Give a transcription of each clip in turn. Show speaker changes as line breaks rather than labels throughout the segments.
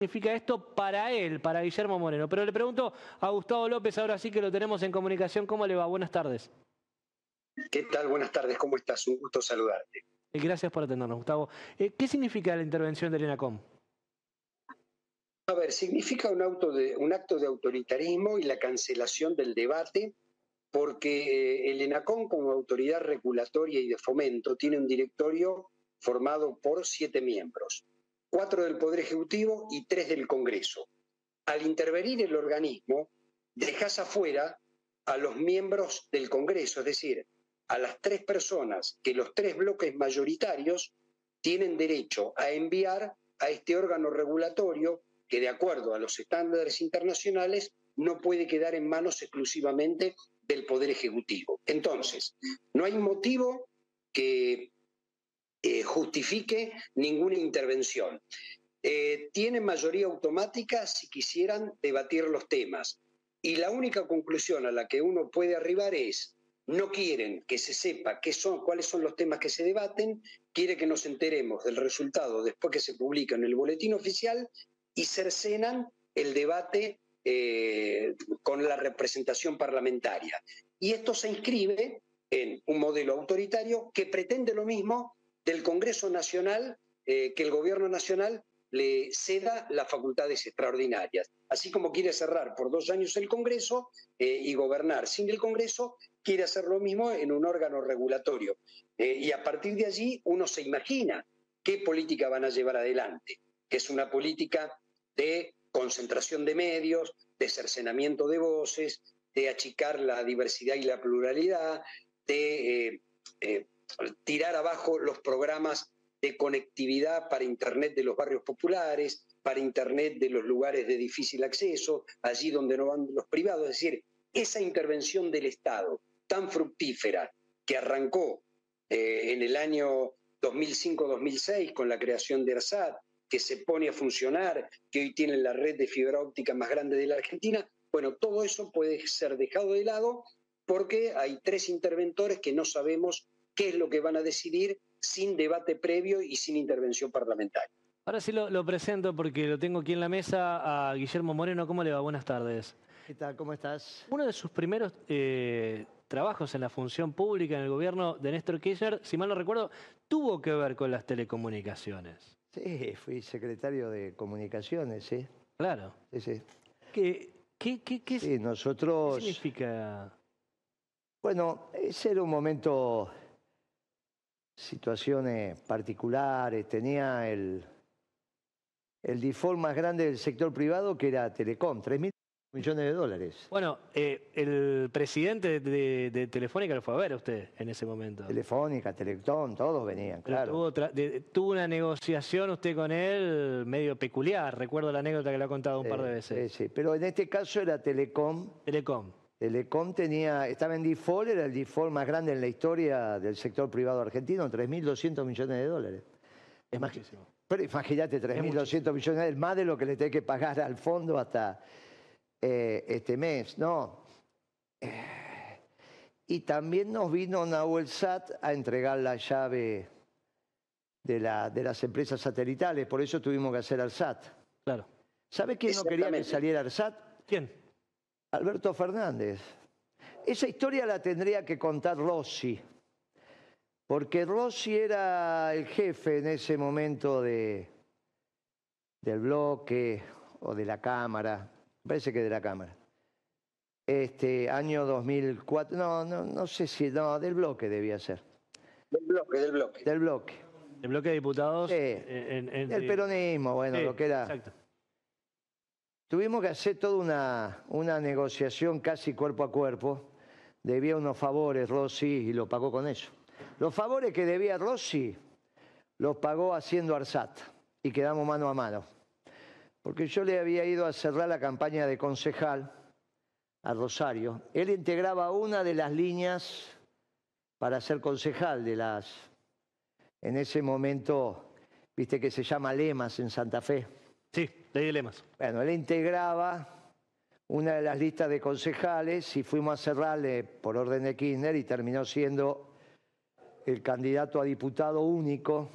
significa esto para él, para Guillermo Moreno. Pero le pregunto a Gustavo López, ahora sí que lo tenemos en comunicación, ¿cómo le va? Buenas tardes.
¿Qué tal? Buenas tardes, ¿cómo estás? Un gusto saludarte.
Eh, gracias por atendernos, Gustavo. Eh, ¿Qué significa la intervención del ENACOM?
A ver, significa un, auto de, un acto de autoritarismo y la cancelación del debate, porque eh, el ENACOM, como autoridad regulatoria y de fomento, tiene un directorio formado por siete miembros cuatro del Poder Ejecutivo y tres del Congreso. Al intervenir el organismo, dejas afuera a los miembros del Congreso, es decir, a las tres personas que los tres bloques mayoritarios tienen derecho a enviar a este órgano regulatorio que de acuerdo a los estándares internacionales no puede quedar en manos exclusivamente del Poder Ejecutivo. Entonces, no hay motivo que eh, justifique ninguna intervención. Eh, tienen mayoría automática si quisieran debatir los temas. Y la única conclusión a la que uno puede arribar es, no quieren que se sepa qué son, cuáles son los temas que se debaten, quiere que nos enteremos del resultado después que se publica en el boletín oficial y cercenan el debate eh, con la representación parlamentaria. Y esto se inscribe en un modelo autoritario que pretende lo mismo del Congreso Nacional eh, que el Gobierno Nacional le ceda las facultades extraordinarias. Así como quiere cerrar por dos años el Congreso eh, y gobernar sin el Congreso, quiere hacer lo mismo en un órgano regulatorio. Eh, y a partir de allí uno se imagina qué política van a llevar adelante, que es una política de concentración de medios, de cercenamiento de voces, de achicar la diversidad y la pluralidad, de tirar abajo los programas de conectividad para Internet de los barrios populares, para Internet de los lugares de difícil acceso, allí donde no van los privados. Es decir, esa intervención del Estado tan fructífera que arrancó eh, en el año 2005-2006 con la creación de ARSAT, que se pone a funcionar, que hoy tiene la red de fibra óptica más grande de la Argentina, bueno, todo eso puede ser dejado de lado porque hay tres interventores que no sabemos qué es lo que van a decidir sin debate previo y sin intervención parlamentaria.
Ahora sí lo, presento porque lo tengo aquí en la mesa a Guillermo Moreno. ¿Cómo le va? Buenas tardes.
¿Qué tal? ¿Cómo estás?
Uno de sus primeros eh, trabajos en la función pública en el gobierno de Néstor Kirchner, si mal no recuerdo, tuvo que ver con las telecomunicaciones.
Sí, fui secretario de comunicaciones, sí.
Claro.
Sí, sí.
¿Qué, qué, qué,
sí, nosotros...
¿qué significa?
Bueno, ese era un momento situaciones particulares, tenía el, el default más grande del sector privado que era Telecom, 3 mil millones de dólares.
Bueno, eh, el presidente de, Telefónica lo fue a ver a usted en ese momento.
Telefónica, Telecom, todos venían, claro.
Tuvo, una negociación usted con él medio peculiar, recuerdo la anécdota que le ha contado un par de veces.
Sí, pero en este caso era Telecom.
Telecom.
Telecom tenía, estaba en default, era el default más grande en la historia del sector privado argentino, 3.200 millones de dólares.
Es muchísimo.
Pero imagínate, 3.200 millones, es más de lo que le tenés que pagar al fondo hasta eh, este mes, ¿no? Eh, y también nos vino Nahuel Sat a entregar la llave de, la, de las empresas satelitales, por eso tuvimos que hacer al SAT.
Claro.
¿Sabe quién no quería que saliera al SAT?
¿Quién?
Alberto Fernández. Esa historia la tendría que contar Rossi, porque Rossi era el jefe en ese momento de, del bloque o de la Cámara, parece que de la Cámara. Este año 2004, no, no, no sé si, no, del bloque debía ser.
Del bloque, del bloque.
Del bloque.
¿El bloque de diputados?
Sí, el peronismo, bueno, lo que era. Exacto. Tuvimos que hacer toda una, una negociación casi cuerpo a cuerpo. Debía unos favores Rossi y lo pagó con eso. Los favores que debía Rossi los pagó haciendo Arsat y quedamos mano a mano. Porque yo le había ido a cerrar la campaña de concejal a Rosario. Él integraba una de las líneas para ser concejal de las, en ese momento, viste que se llama Lemas en Santa Fe.
De Lemas.
Bueno, él integraba una de las listas de concejales y fuimos a cerrarle por orden de Kirchner y terminó siendo el candidato a diputado único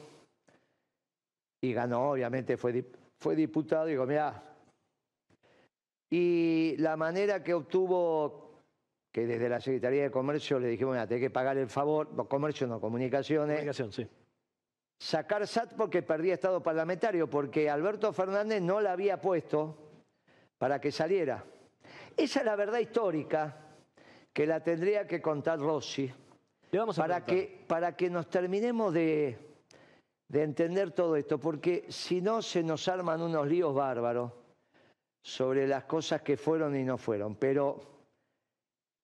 y ganó, obviamente fue, fue diputado y digo, mira, y la manera que obtuvo, que desde la Secretaría de Comercio le dijimos, mira, tenés que pagar el favor, no, comercio no, comunicaciones.
Comunicación, sí.
Sacar SAT porque perdía estado parlamentario, porque Alberto Fernández no la había puesto para que saliera. Esa es la verdad histórica que la tendría que contar Rossi. para, que, para que nos terminemos de, de entender todo esto, porque si no se nos arman unos líos bárbaros sobre las cosas que fueron y no fueron. Pero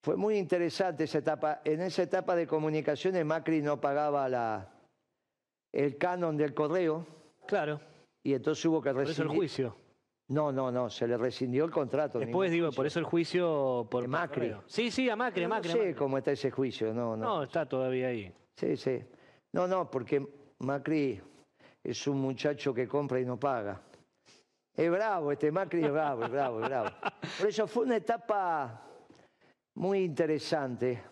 fue muy interesante esa etapa. En esa etapa de comunicaciones Macri no pagaba la, el canon del correo.
Claro.
Y entonces hubo que
rescindir. Por eso el juicio.
No, no, no, se le rescindió el contrato.
Después digo, por eso el juicio por
Macri.
Sí, sí, a Macri, a Macri.
No sé cómo está ese juicio, no, no.
No, está todavía ahí.
Sí, sí. No, no, porque Macri es un muchacho que compra y no paga. Es bravo, este Macri es bravo, es bravo, es bravo. Por eso fue una etapa muy interesante,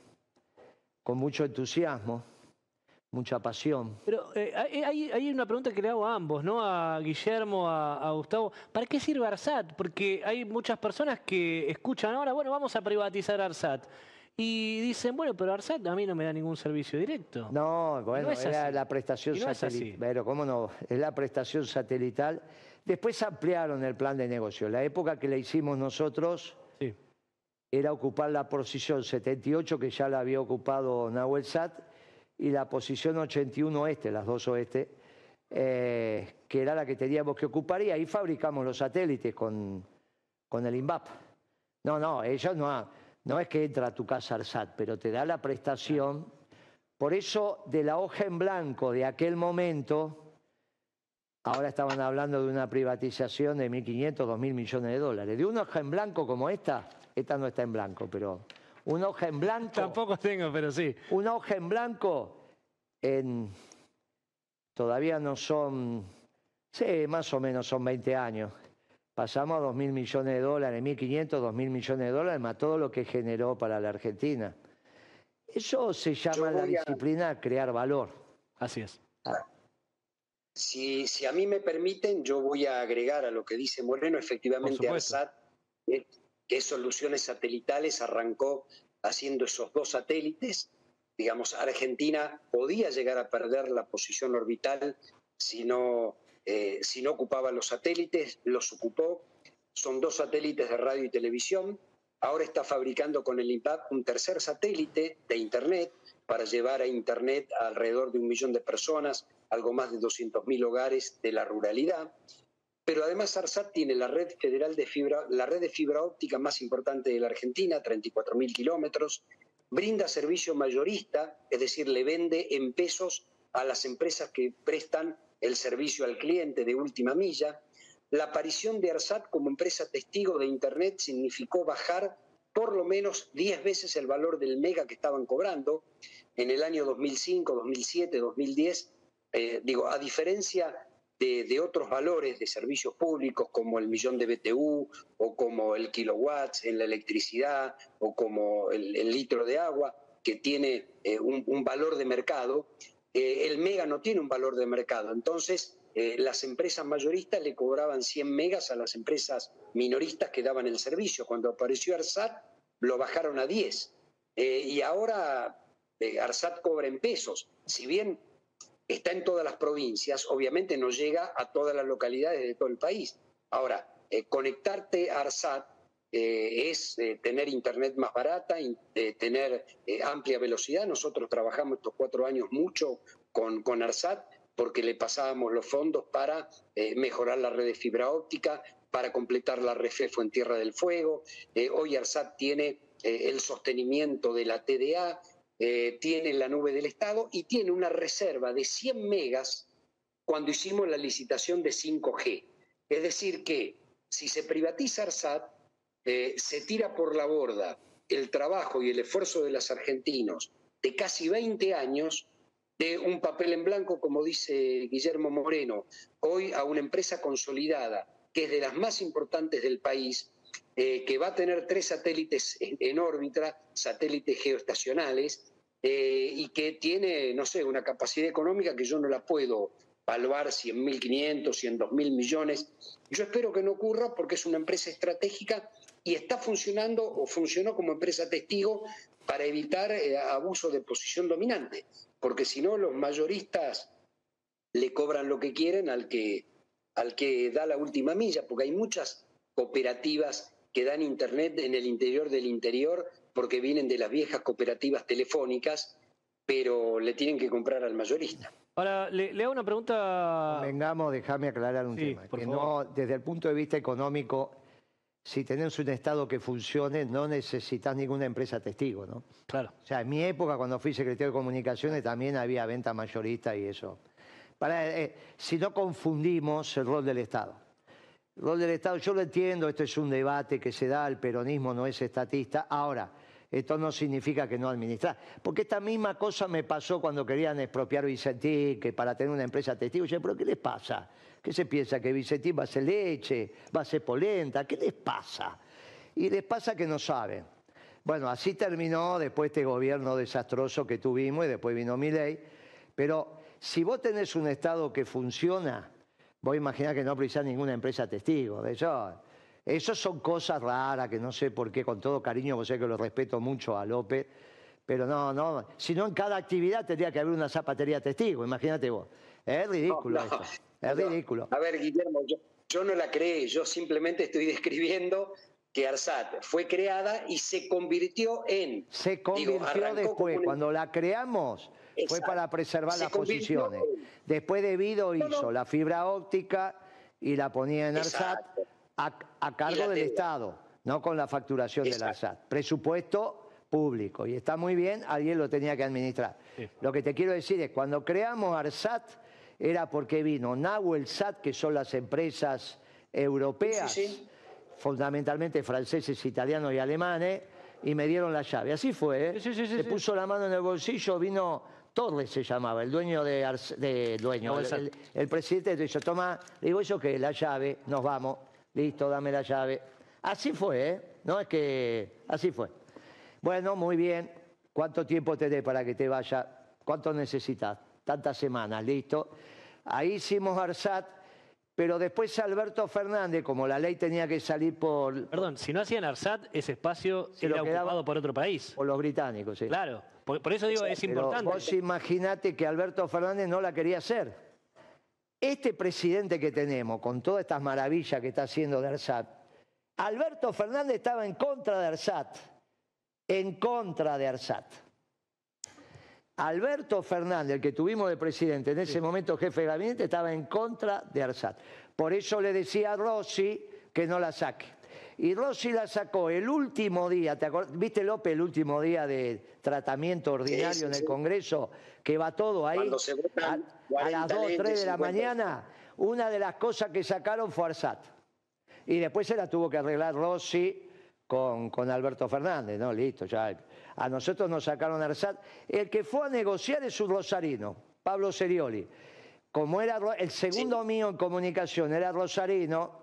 con mucho entusiasmo mucha pasión.
Pero eh, hay, una pregunta que le hago a ambos, ¿no? A Guillermo, a, Gustavo. ¿Para qué sirve ARSAT? Porque hay muchas personas que escuchan ahora, bueno, vamos a privatizar ARSAT. Y dicen, bueno, pero ARSAT a mí no me da ningún servicio directo.
No, bueno, es la prestación satelital. Pero, ¿cómo no? Es la prestación satelital. Después ampliaron el plan de negocio. La época que le hicimos nosotros era ocupar la posición 78, que ya la había ocupado Nahuel Sat, y la posición 81 oeste, las dos oeste, eh, que era la que teníamos que ocupar y ahí fabricamos los satélites con, con el INVAP. No, no, ellos no, no es que entra a tu casa ARSAT, pero te da la prestación. Por eso, de la hoja en blanco de aquel momento, ahora estaban hablando de una privatización de 1.500, 2.000 millones de dólares. De una hoja en blanco como esta, esta no está en blanco, pero una hoja en blanco.
Tampoco tengo, pero sí.
Una hoja en blanco en, todavía no son, sí, más o menos son 20 años. Pasamos a 2 mil millones de dólares, 1.500, 2 mil millones de dólares, más todo lo que generó para la Argentina. Eso se llama la disciplina crear valor.
Así es.
Ah. Si, si, a mí me permiten, yo voy a agregar a lo que dice Moreno, efectivamente ARSAT, que Soluciones Satelitales arrancó haciendo esos dos satélites. Digamos, Argentina podía llegar a perder la posición orbital si no, eh, si no ocupaba los satélites, los ocupó. Son dos satélites de radio y televisión. Ahora está fabricando con el IMPAC un tercer satélite de Internet para llevar a Internet a alrededor de un millón de personas, algo más de 200.000 hogares de la ruralidad. Pero además ARSAT tiene la red federal de fibra, la red de fibra óptica más importante de la Argentina, 34.000 kilómetros, brinda servicio mayorista, es decir, le vende en pesos a las empresas que prestan el servicio al cliente de última milla. La aparición de ARSAT como empresa testigo de Internet significó bajar por lo menos 10 veces el valor del mega que estaban cobrando en el año 2005, 2007, 2010. digo, a diferencia de, otros valores de servicios públicos como el millón de BTU o como el kilowatts en la electricidad o como el, litro de agua que tiene eh, un, valor de mercado, eh, el mega no tiene un valor de mercado. Entonces, eh, las empresas mayoristas le cobraban 100 megas a las empresas minoristas que daban el servicio. Cuando apareció ARSAT, lo bajaron a 10. y ahora ARSAT cobra en pesos. Si bien está en todas las provincias, obviamente no llega a todas las localidades de todo el país. Ahora, eh, conectarte a ARSAT eh, es eh, tener internet más barata, tener amplia velocidad. Nosotros trabajamos estos cuatro años mucho con, con ARSAT porque le pasábamos los fondos para mejorar la red de fibra óptica, para completar la REFEFO en Tierra del Fuego. hoy ARSAT tiene el sostenimiento de la TDA, eh, tiene la nube del Estado y tiene una reserva de 100 megas cuando hicimos la licitación de 5G. Es decir, que si se privatiza ARSAT, eh, se tira por la borda el trabajo y el esfuerzo de los argentinos de casi 20 años de un papel en blanco, como dice Guillermo Moreno, hoy a una empresa consolidada, que es de las más importantes del país, eh, que va a tener tres satélites en, órbita, satélites geoestacionales, eh, y que tiene, no sé, una capacidad económica que yo no la puedo valuar 100.500, 100.000 millones. Yo espero que no ocurra porque es una empresa estratégica y está funcionando o funcionó como empresa testigo para evitar eh, abuso de posición dominante, porque si no los mayoristas le cobran lo que quieren al que, al que da la última milla, porque hay muchas cooperativas que dan internet en el interior del interior porque vienen de las viejas cooperativas telefónicas, pero le tienen que comprar al mayorista.
Ahora, le, hago una pregunta.
Vengamos, déjame aclarar un tema. Que no, desde el punto de vista económico, si tenés un Estado que funcione, no necesitas ninguna empresa testigo, ¿no?
Claro.
O sea, en mi época, cuando fui secretario de Comunicaciones, también había venta mayorista y eso. Para, eh, si no confundimos el rol del Estado. Rol del Estado, yo lo entiendo, esto es un debate que se da, el peronismo no es estatista. Ahora, esto no significa que no administrar. Porque esta misma cosa me pasó cuando querían expropiar Vicentín, que para tener una empresa testigo. Yo, pero ¿qué les pasa? ¿Qué se piensa? ¿Que Vicentín va a ser leche? ¿Va a ser polenta? ¿Qué les pasa? Y les pasa que no saben. Bueno, así terminó después este gobierno desastroso que tuvimos y después vino mi ley. Pero si vos tenés un Estado que funciona, vos imaginar que no precisás ninguna empresa testigo. De eso esas son cosas raras que no sé por qué, con todo cariño, vos sé que lo respeto mucho a López, pero no, no, si no en cada actividad tendría que haber una zapatería testigo, imagínate vos. Es ridículo eso, es ridículo.
A ver, Guillermo, yo, no la creé, yo simplemente estoy describiendo que ARSAT fue creada y se convirtió en...
Se convirtió después, cuando la creamos fue para preservar las posiciones. Después debido hizo la fibra óptica y la ponía en ARSAT a, cargo del Estado, no con la facturación del ARSAT. Presupuesto público. Y está muy bien, alguien lo tenía que administrar. Lo que te quiero decir es, cuando creamos ARSAT, era porque vino Nahuel SAT, que son las empresas europeas, fundamentalmente franceses, italianos y alemanes, y me dieron la llave. Así fue, ¿eh? se puso la mano en el bolsillo, vino Torres se llamaba, el dueño de, dueño, el, presidente dijo, toma, digo, ¿eso que La llave, nos vamos listo, dame la llave. Así fue, ¿eh? No es que así fue. Bueno, muy bien. ¿Cuánto tiempo te dé para que te vaya? ¿Cuánto necesitas? Tantas semanas, listo. Ahí hicimos ARSAT, pero después Alberto Fernández, como la ley tenía que salir por...
Perdón, si no hacían ARSAT, ese espacio se era ocupado por otro país.
Por los británicos, sí.
Claro, por, eso digo, es importante.
Vos imaginate que Alberto Fernández no la quería hacer. Este presidente que tenemos, con todas estas maravillas que está haciendo de ARSAT, Alberto Fernández estaba en contra de ARSAT, en contra de ARSAT. Alberto Fernández, el que tuvimos de presidente en ese momento jefe de gabinete, estaba en contra de ARSAT. Por eso le decía a Rossi que no la saque. Y Rossi la sacó el último día, ¿te ¿viste López el último día de tratamiento ordinario en el Congreso? Que va todo ahí a, las 2, 3 de la mañana. Una de las cosas que sacaron fue Arsat. Y después se la tuvo que arreglar Rossi con, con Alberto Fernández, ¿no? Listo, ya. A nosotros nos sacaron Arsat. El que fue a negociar es un rosarino, Pablo Serioli. Como era el segundo mío en comunicación, era rosarino,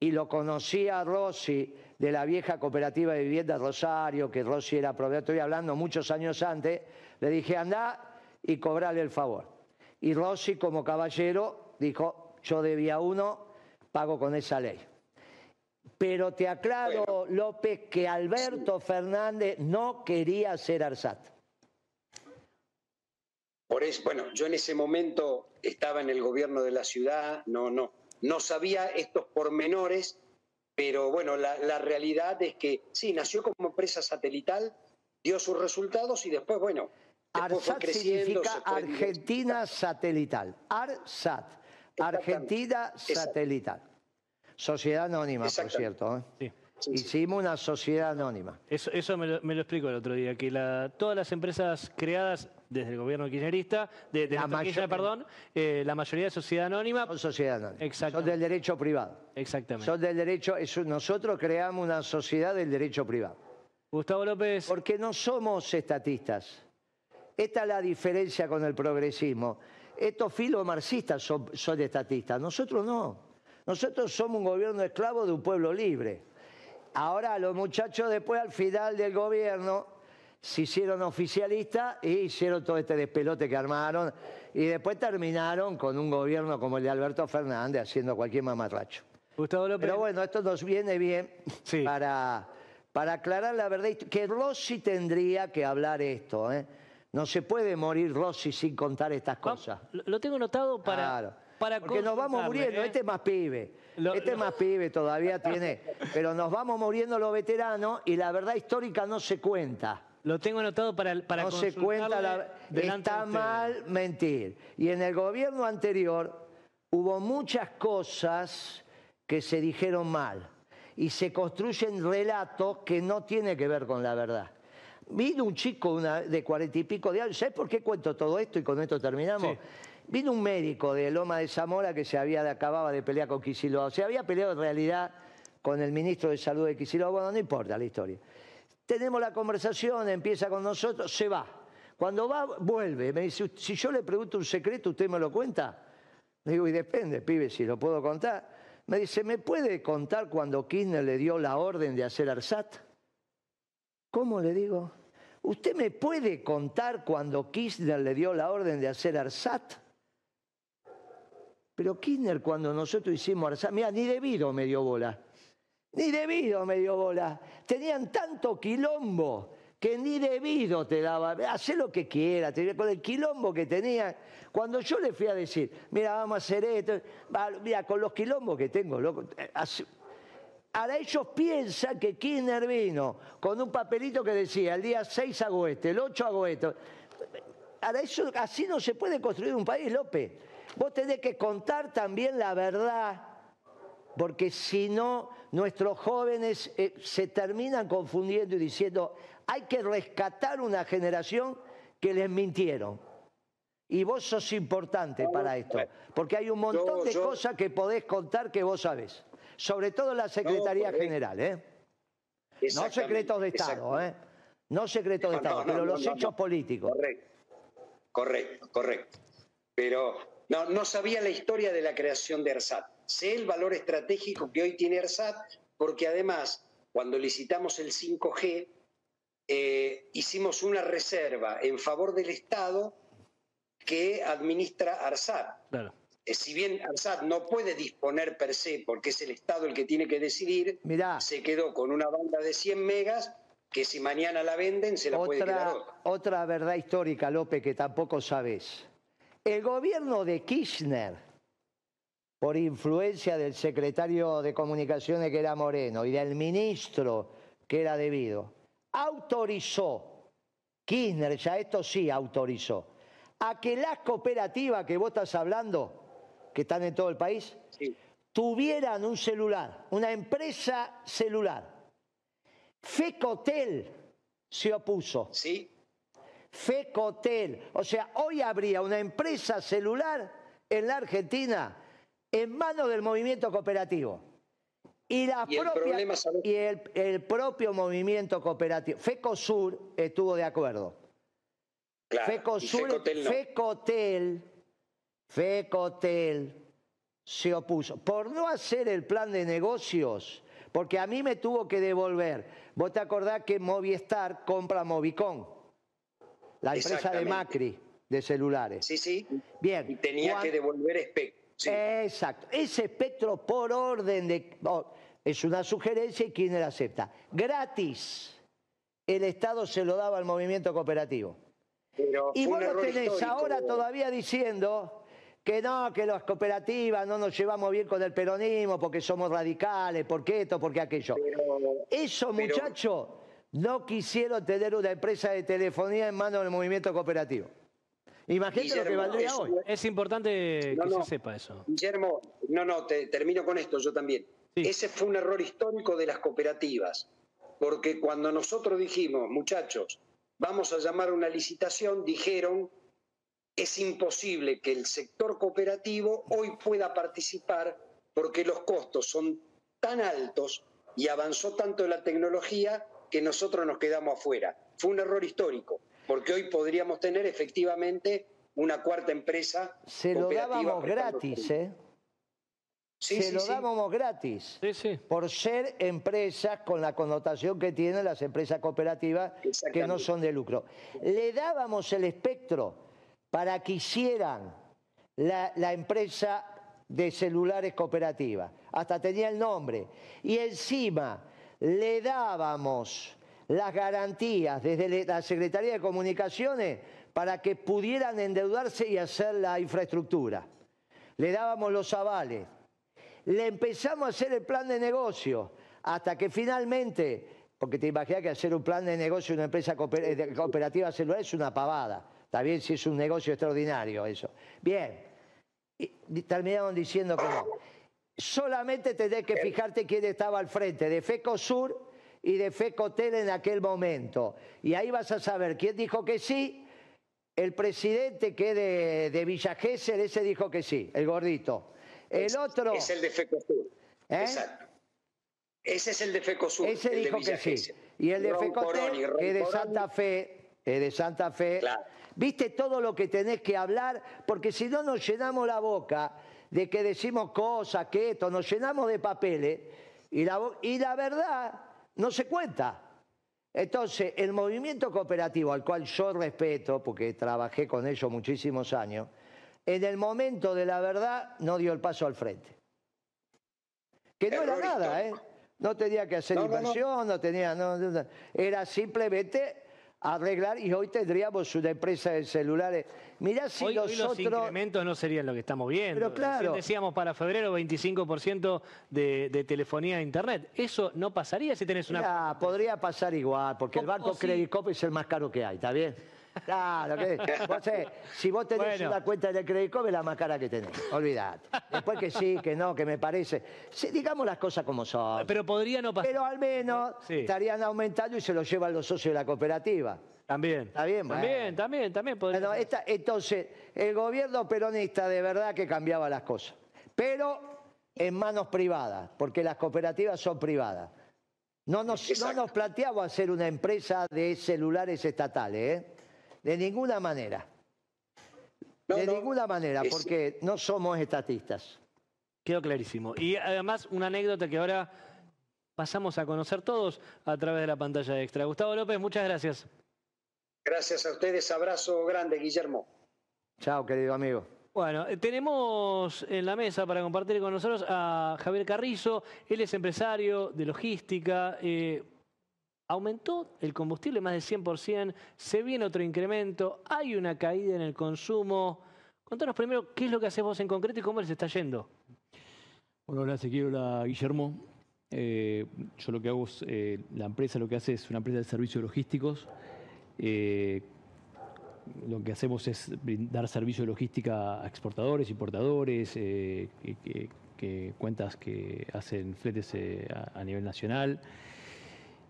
y lo conocía a Rossi de la vieja cooperativa de vivienda Rosario, que Rossi era proveedor, estoy hablando muchos años antes, le dije, anda y cobrale el favor. Y Rossi, como caballero, dijo, yo debía uno, pago con esa ley. Pero te aclaro, López, que Alberto Fernández no quería ser ARSAT.
Por eso, bueno, yo en ese momento estaba en el gobierno de la ciudad, no, no, no sabía estos pormenores, pero bueno, la, realidad es que sí, nació como empresa satelital, dio sus resultados y después, bueno,
ARSAT significa Argentina Satelital. ARSAT, Argentina Satelital. Sociedad anónima, por cierto. ¿eh? Hicimos una sociedad anónima.
Eso, eso me, lo, explicó el otro día, que todas las empresas creadas desde el gobierno kirchnerista, de, la mayoría, perdón, eh, la mayoría de sociedad anónima.
Son sociedad anónima. Son del derecho privado.
Exactamente.
Son del derecho, nosotros creamos una sociedad del derecho privado.
Gustavo López.
Porque no somos estatistas. Esta es la diferencia con el progresismo. Estos filomarxistas son, son estatistas, nosotros no. Nosotros somos un gobierno esclavo de un pueblo libre. Ahora los muchachos después al final del gobierno se hicieron oficialistas y hicieron todo este despelote que armaron y después terminaron con un gobierno como el de Alberto Fernández haciendo cualquier mamarracho. Pero bueno, esto nos viene bien para, para aclarar la verdad, que Rossi tendría que hablar esto. ¿eh? No se puede morir Rossi sin contar estas cosas.
Lo tengo notado para...
Claro. Porque nos vamos muriendo, ¿eh? este es más pibe, este es más pibe, todavía tiene, pero nos vamos muriendo los veteranos y la verdad histórica no se cuenta.
Lo tengo anotado para para
No se cuenta, la, está mal mentir. Y en el gobierno anterior hubo muchas cosas que se dijeron mal y se construyen relatos que no tienen que ver con la verdad. Vino un chico de cuarenta y pico de años, ¿sabes por qué cuento todo esto y con esto terminamos? Vino un médico de Loma de Zamora que se había acababa de pelear con Kicillof. Se había peleado en realidad con el ministro de Salud de Kicillof. Bueno, no importa la historia. Tenemos la conversación, empieza con nosotros, se va. Cuando va, vuelve. Me dice, si yo le pregunto un secreto, ¿usted me lo cuenta? Le digo, y depende, pibe, si lo puedo contar. Me dice, ¿me puede contar cuando Kirchner le dio la orden de hacer ARSAT? ¿Cómo le digo? ¿Usted me puede contar cuando Kirchner le dio la orden de hacer ARSAT? Pero Kirchner cuando nosotros hicimos ARSAT, mira, ni debido me dio bola. Ni debido me dio bola. Tenían tanto quilombo que ni debido te daba, hace lo que quiera, con el quilombo que tenía. Cuando yo le fui a decir, mira, vamos a hacer esto, mira, con los quilombos que tengo, loco, eh, Ahora ellos piensan que Kirchner vino con un papelito que decía, el día 6 hago este, el 8 hago esto. Ahora eso, así no se puede construir un país, López. Vos tenés que contar también la verdad, porque si no, nuestros jóvenes eh, se terminan confundiendo y diciendo, hay que rescatar una generación que les mintieron. Y vos sos importante para esto, porque hay un montón de cosas que podés contar que vos sabés, sobre todo la Secretaría General, ¿eh? No secretos de Estado, ¿eh? No secretos de Estado, pero los hechos políticos.
Correcto, correcto, correcto. Pero no, no sabía la historia de la creación de ARSAT. Sé el valor estratégico que hoy tiene ARSAT, porque además, cuando licitamos el 5G, eh, hicimos una reserva en favor del Estado que administra ARSAT. Eh, si bien ARSAT no puede disponer per se, porque es el Estado el que tiene que decidir, se quedó con una banda de 100 megas que si mañana la venden se la puede quedar otra.
Otra verdad histórica, López, que tampoco sabes. El gobierno de Kirchner, por influencia del secretario de Comunicaciones que era Moreno y del ministro que era debido, autorizó, Kirchner ya esto sí autorizó, a que las cooperativas que vos estás hablando, que están en todo el país, tuvieran un celular, una empresa celular. Fecotel se opuso.
Sí.
Fecotel. O sea, hoy habría una empresa celular en la Argentina en manos del movimiento cooperativo. Y, la el, el, propio movimiento cooperativo, FECOSUR estuvo de acuerdo. FECOSUR, FECOTEL, FECOTEL se opuso. Por no hacer el plan de negocios, porque a mí me tuvo que devolver. Vos te acordás que Movistar compra Movicon, la empresa de Macri de celulares.
Sí, sí. Bien. Y tenía que devolver espectro.
Exacto. Ese espectro por orden de... Es una sugerencia y quién la acepta. Gratis. El Estado se lo daba al movimiento cooperativo. y vos lo tenés ahora todavía diciendo que no, que las cooperativas no nos llevamos bien con el peronismo porque somos radicales, porque esto, porque aquello. Eso, muchachos, no quisieron tener una empresa de telefonía en manos del movimiento cooperativo. Imagínate lo que valdría hoy.
Es importante que se sepa eso.
Guillermo, no, no, te, termino con esto, yo también. Ese fue un error histórico de las cooperativas, porque cuando nosotros dijimos, muchachos, vamos a llamar a una licitación, dijeron, es imposible que el sector cooperativo hoy pueda participar porque los costos son tan altos y avanzó tanto la tecnología que nosotros nos quedamos afuera. Fue un error histórico, porque hoy podríamos tener efectivamente una cuarta empresa.
Se lo dábamos gratis, ¿eh? se lo dábamos gratis. Por ser empresas con la connotación que tienen las empresas cooperativas que no son de lucro. Le dábamos el espectro para que hicieran la, la empresa de celulares cooperativa. Hasta tenía el nombre. Y encima le dábamos las garantías desde la Secretaría de Comunicaciones para que pudieran endeudarse y hacer la infraestructura. Le dábamos los avales le empezamos a hacer el plan de negocio hasta que finalmente, porque te imaginas que hacer un plan de negocio en una empresa eh, cooperativa celular es una pavada. Está bien si es un negocio extraordinario eso. Bien, y terminaron diciendo que no. Solamente tenés que fijarte quién estaba al frente, de FECOSUR y de FECOTEL en aquel momento. Y ahí vas a saber quién dijo que sí. El presidente que de, de Villa ese dijo que sí, el gordito. El otro.
Es el de FECOSUR. ¿Eh? Exacto. Ese es el de FECOSUR.
Ese dijo que sí. Y el de FECOTEL, que de Santa Fe, de Santa Fe. Viste todo lo que tenés que hablar, porque si no nos llenamos la boca de que decimos cosas, que esto, nos llenamos de papeles y la, y la verdad no se cuenta. Entonces, el movimiento cooperativo, al cual yo respeto, porque trabajé con ellos muchísimos años, en el momento de la verdad no dio el paso al frente. Que no era nada, ¿eh? No tenía que hacer inversión, no, tenía... era simplemente arreglar y hoy tendríamos una empresa de celulares. Mirá si
hoy,
los,
los incrementos no serían lo que estamos viendo.
Pero claro.
decíamos para febrero 25% de, de, telefonía e internet. Eso no pasaría si tenés una...
podría pasar igual, porque el banco Credit Cop es el más caro que hay, ¿está bien? Claro, que, si vos tenés una cuenta de crédito, ve la más cara que tenés. Olvidate. Después que sí, que no, que me parece. digamos las cosas como son.
Pero podría no pasar.
Pero al menos estarían aumentando y se lo llevan los socios de la cooperativa.
También.
¿Está bien?
También, también, también podría.
entonces, el gobierno peronista de verdad que cambiaba las cosas. Pero en manos privadas, porque las cooperativas son privadas. No nos, no nos planteamos hacer una empresa de celulares estatales, ¿eh? De ninguna manera. de ninguna manera, porque no somos estatistas.
Quedó clarísimo. Y además, una anécdota que ahora pasamos a conocer todos a través de la pantalla extra. Gustavo López, muchas gracias.
Gracias a ustedes. Abrazo grande, Guillermo.
Chao, querido amigo.
Bueno, eh, tenemos en la mesa para compartir con nosotros a Javier Carrizo. Él es empresario de logística. Eh, aumentó el combustible más del 100%, se viene otro incremento, hay una caída en el consumo. Contanos primero qué es lo que haces vos en concreto y cómo les está yendo.
Bueno, hola Ezequiel, hola Guillermo. Eh, yo lo que hago es, eh, la empresa lo que hace es una empresa de servicios logísticos. Eh, lo que hacemos es dar servicio de logística a exportadores, importadores, que, cuentas que hacen fletes a nivel nacional.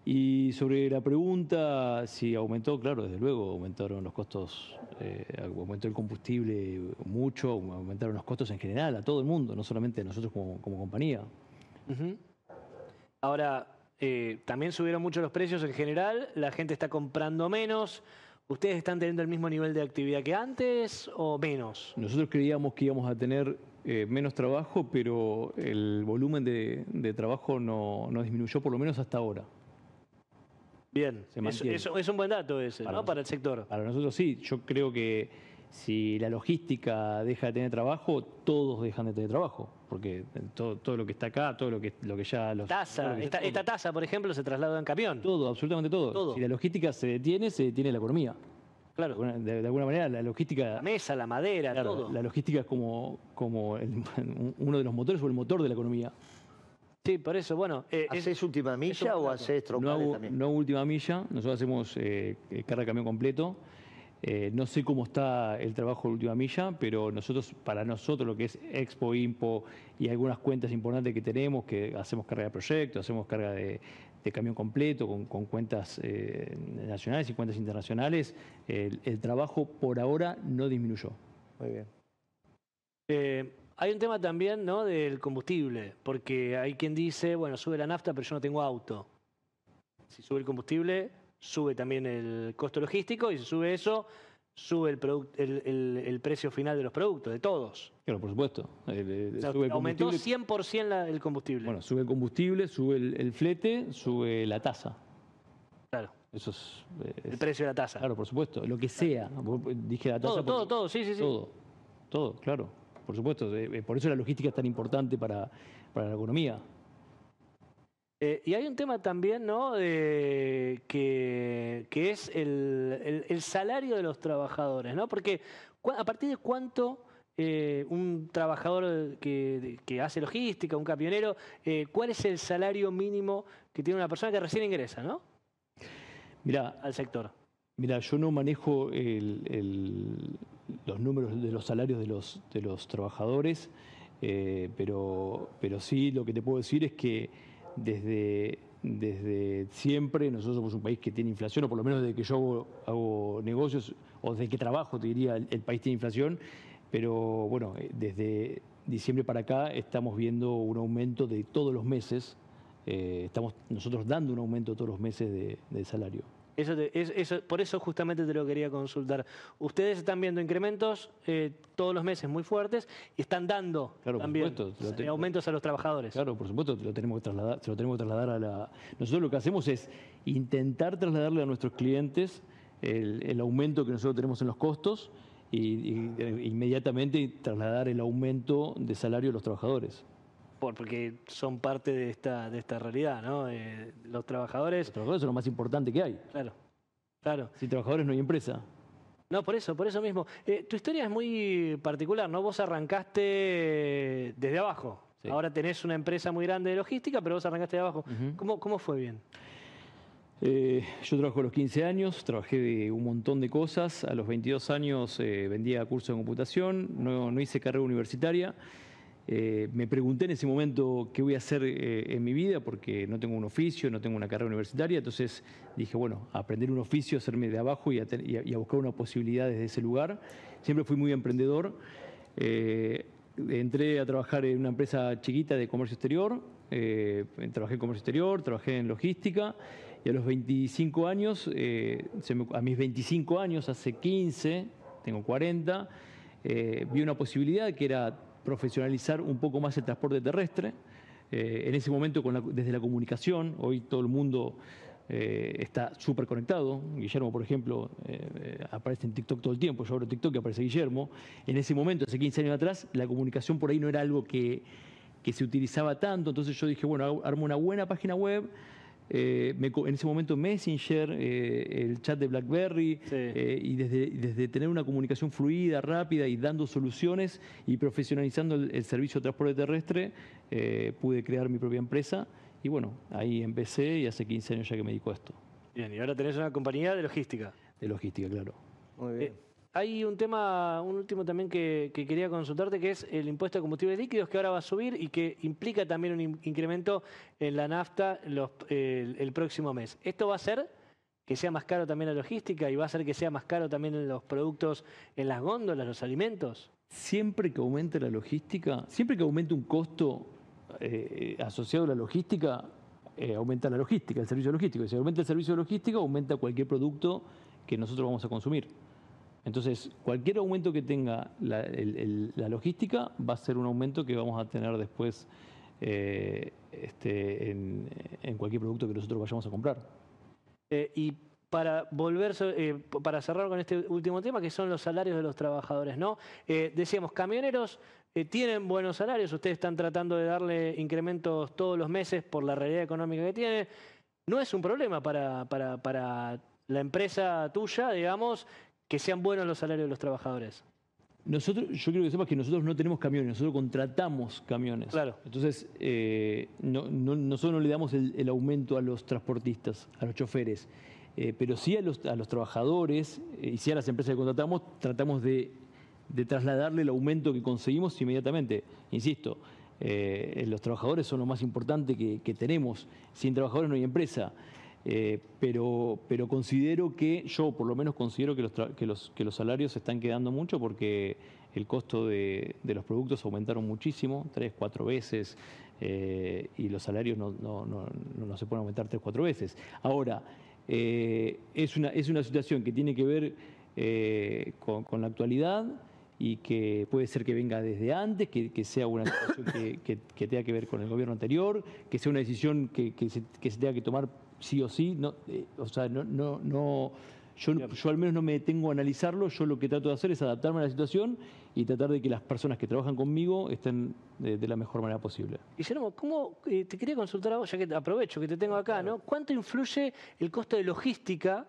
Y sobre la pregunta, si aumentó, claro, desde luego aumentaron los costos, eh, aumentó el combustible mucho, aumentaron los costos en general a todo el mundo, no solamente a nosotros como, compañía.
Ahora, eh, también subieron mucho los precios en general, la gente está comprando menos. ¿Ustedes están teniendo el mismo nivel de actividad que antes o menos?
Nosotros creíamos que íbamos a tener eh, menos trabajo, pero el volumen de, trabajo no disminuyó por lo menos hasta ahora.
Bien, eso, es un buen dato ese, para ¿no? para el sector.
Para nosotros sí, yo creo que si la logística deja de tener trabajo, todos dejan de tener trabajo, porque todo, todo lo que está acá, todo lo que, lo que ya... Los,
tasa, esta, tasa, por ejemplo, se traslada en camión.
Todo, absolutamente todo. Si la logística se detiene, se detiene la economía.
Claro.
De, alguna manera, la logística...
La mesa, la madera, todo.
La logística es como, como uno de los motores o el motor de la economía.
Sí, por eso, bueno.
Eh, ¿Haces última milla o haces troncales
no,
también?
No última milla, nosotros hacemos eh, carga de camión completo. Eh, no sé cómo está el trabajo de última milla, pero nosotros, para nosotros, lo que es Expo, Impo y algunas cuentas importantes que tenemos, que hacemos carga de proyectos, hacemos carga de, camión completo con, cuentas eh, nacionales y cuentas internacionales, el, trabajo por ahora no disminuyó.
Muy bien.
Hay un tema también ¿no? del combustible, porque hay quien dice, bueno, sube la nafta, pero yo no tengo auto. Si sube el combustible, sube también el costo logístico y si sube eso, sube el, el, precio final de los productos, de todos.
Claro, por supuesto.
aumentó 100% el combustible.
Bueno, sube el combustible, sube el, flete, sube la tasa.
Claro.
Eso es,
El precio de la tasa.
Claro, por supuesto. Lo que sea. Dije la tasa.
Todo, todo, todo, sí, sí, sí.
Todo, todo, claro. Por supuesto. Eh, por eso la logística es tan importante para, para la economía.
Eh, y hay un tema también, ¿no? que, es el, salario de los trabajadores, ¿no? Porque a partir de cuánto eh, un trabajador que, hace logística, un camionero, eh, ¿cuál es el salario mínimo que tiene una persona que recién ingresa, ¿no?
Mira,
al sector.
Mira, yo no manejo los números de los salarios de los, de los trabajadores, pero, pero sí lo que te puedo decir es que desde, desde siempre. Nosotros somos un país que tiene inflación, o por lo menos desde que yo hago, negocios, o desde que trabajo, te diría, el, país tiene inflación. Pero bueno, eh, desde diciembre para acá estamos viendo un aumento de todos los meses. Eh, estamos nosotros dando un aumento todos los meses de salario.
Eso, eso, por eso justamente te lo quería consultar. Ustedes están viendo incrementos eh, todos los meses muy fuertes y están dando también aumentos a los trabajadores.
Claro, por supuesto, lo tenemos que trasladar, se lo tenemos que trasladar a la... Nosotros lo que hacemos es intentar trasladarle a nuestros clientes el, aumento que nosotros tenemos en los costos y, inmediatamente trasladar el aumento de salario a los trabajadores
porque son parte de esta, de esta realidad, ¿no? Eh, los trabajadores...
Los trabajadores son lo más importante que hay.
Claro, claro.
Sin trabajadores no hay empresa.
No, por eso, por eso mismo. Eh, tu historia es muy particular, ¿no? Vos arrancaste desde abajo. Ahora tenés una empresa muy grande de logística, pero vos arrancaste de abajo. ¿Cómo, ¿Cómo, fue bien?
Eh, yo trabajo a los 15 años, trabajé de un montón de cosas. A los 22 años vendía cursos de computación, no, no hice carrera universitaria. Eh, me pregunté en ese momento qué voy a hacer eh, en mi vida porque no tengo un oficio, no tengo una carrera universitaria, entonces dije, bueno, aprender un oficio, hacerme de abajo y a, buscar una posibilidad desde ese lugar. Siempre fui muy emprendedor. Eh, entré a trabajar en una empresa chiquita de comercio exterior, trabajé en comercio exterior, trabajé en logística y a los 25 años, a mis 25 años, hace 15, tengo 40, vi una posibilidad que era profesionalizar un poco más el transporte terrestre. Eh, en ese momento, desde la comunicación, hoy todo el mundo eh, está súper conectado. Guillermo, por ejemplo, eh, aparece en TikTok todo el tiempo. Yo abro TikTok y aparece Guillermo. En ese momento, hace 15 años atrás, la comunicación por ahí no era algo que, que se utilizaba tanto. Entonces yo dije, bueno, armo una buena página web eh, en ese momento Messenger, eh, el chat de BlackBerry, eh, y desde, desde, tener una comunicación fluida, rápida y dando soluciones y profesionalizando el, servicio de transporte terrestre, pude crear mi propia empresa y bueno, ahí empecé y hace 15 años ya que me dedico a esto.
Bien, y ahora tenés una compañía de logística.
De logística, claro.
Muy bien. Hay un tema, un último también que, quería consultarte, que es el impuesto de combustibles líquidos, que ahora va a subir y que implica también un incremento en la nafta el, próximo mes. ¿Esto va a hacer que sea más caro también la logística y va a hacer que sea más caro también los productos en las góndolas, los alimentos?
Siempre que aumente la logística, siempre que aumente un costo eh, asociado a la logística, eh, aumenta la logística, el servicio logístico. Si aumenta el servicio logístico, aumenta cualquier producto que nosotros vamos a consumir. Entonces, cualquier aumento que tenga la, logística va a ser un aumento que vamos a tener después eh, este, en, cualquier producto que nosotros vayamos a comprar.
Eh, y para volver, eh, para cerrar con este último tema, que son los salarios de los trabajadores, ¿no? decíamos, camioneros tienen buenos salarios, ustedes están tratando de darle incrementos todos los meses por la realidad económica que tiene. No es un problema para, para la empresa tuya, digamos, que sean buenos los salarios de los trabajadores.
Nosotros, yo quiero que sepas que nosotros no tenemos camiones, nosotros contratamos camiones.
Claro.
Entonces, eh, nosotros no le damos el, aumento a los transportistas, a los choferes, eh, pero sí a los, trabajadores eh, y sí a las empresas que contratamos, tratamos de, trasladarle el aumento que conseguimos inmediatamente. Insisto, los trabajadores son lo más importante que, que tenemos. Sin trabajadores no hay empresa. Eh, pero, pero considero que, yo por lo menos considero que los, que los, que los salarios se están quedando mucho porque el costo de, los productos aumentaron muchísimo, tres, cuatro veces, eh, y los salarios no, no, no, no, se pueden aumentar tres, cuatro veces. Ahora, eh, es, una, es una situación que tiene que ver eh, con, la actualidad y que puede ser que venga desde antes, que, sea una situación que, tenga que ver con el gobierno anterior, que sea una decisión que, se, tenga que tomar sí o sí. No, eh, o sea, no, no, no yo, yo, al menos no me detengo a analizarlo, yo lo que trato de hacer es adaptarme a la situación y tratar de que las personas que trabajan conmigo estén de, la mejor manera posible.
Guillermo, ¿cómo, eh, te quería consultar a vos, ya que aprovecho que te tengo acá, ¿no? ¿Cuánto influye el costo de logística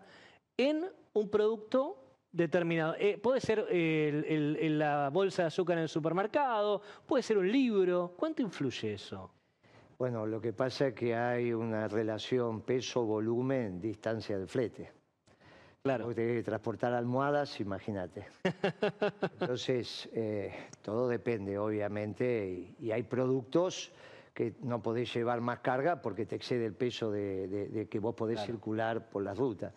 en un producto determinado. Eh, puede ser la bolsa de azúcar en el supermercado, puede ser un libro. ¿Cuánto influye eso?
Bueno, lo que pasa es que hay una relación peso-volumen, distancia de flete. Claro. Porque que transportar almohadas, imagínate. Entonces, eh, todo depende, obviamente, y, hay productos que no podés llevar más carga porque te excede el peso de, que vos podés circular por la ruta.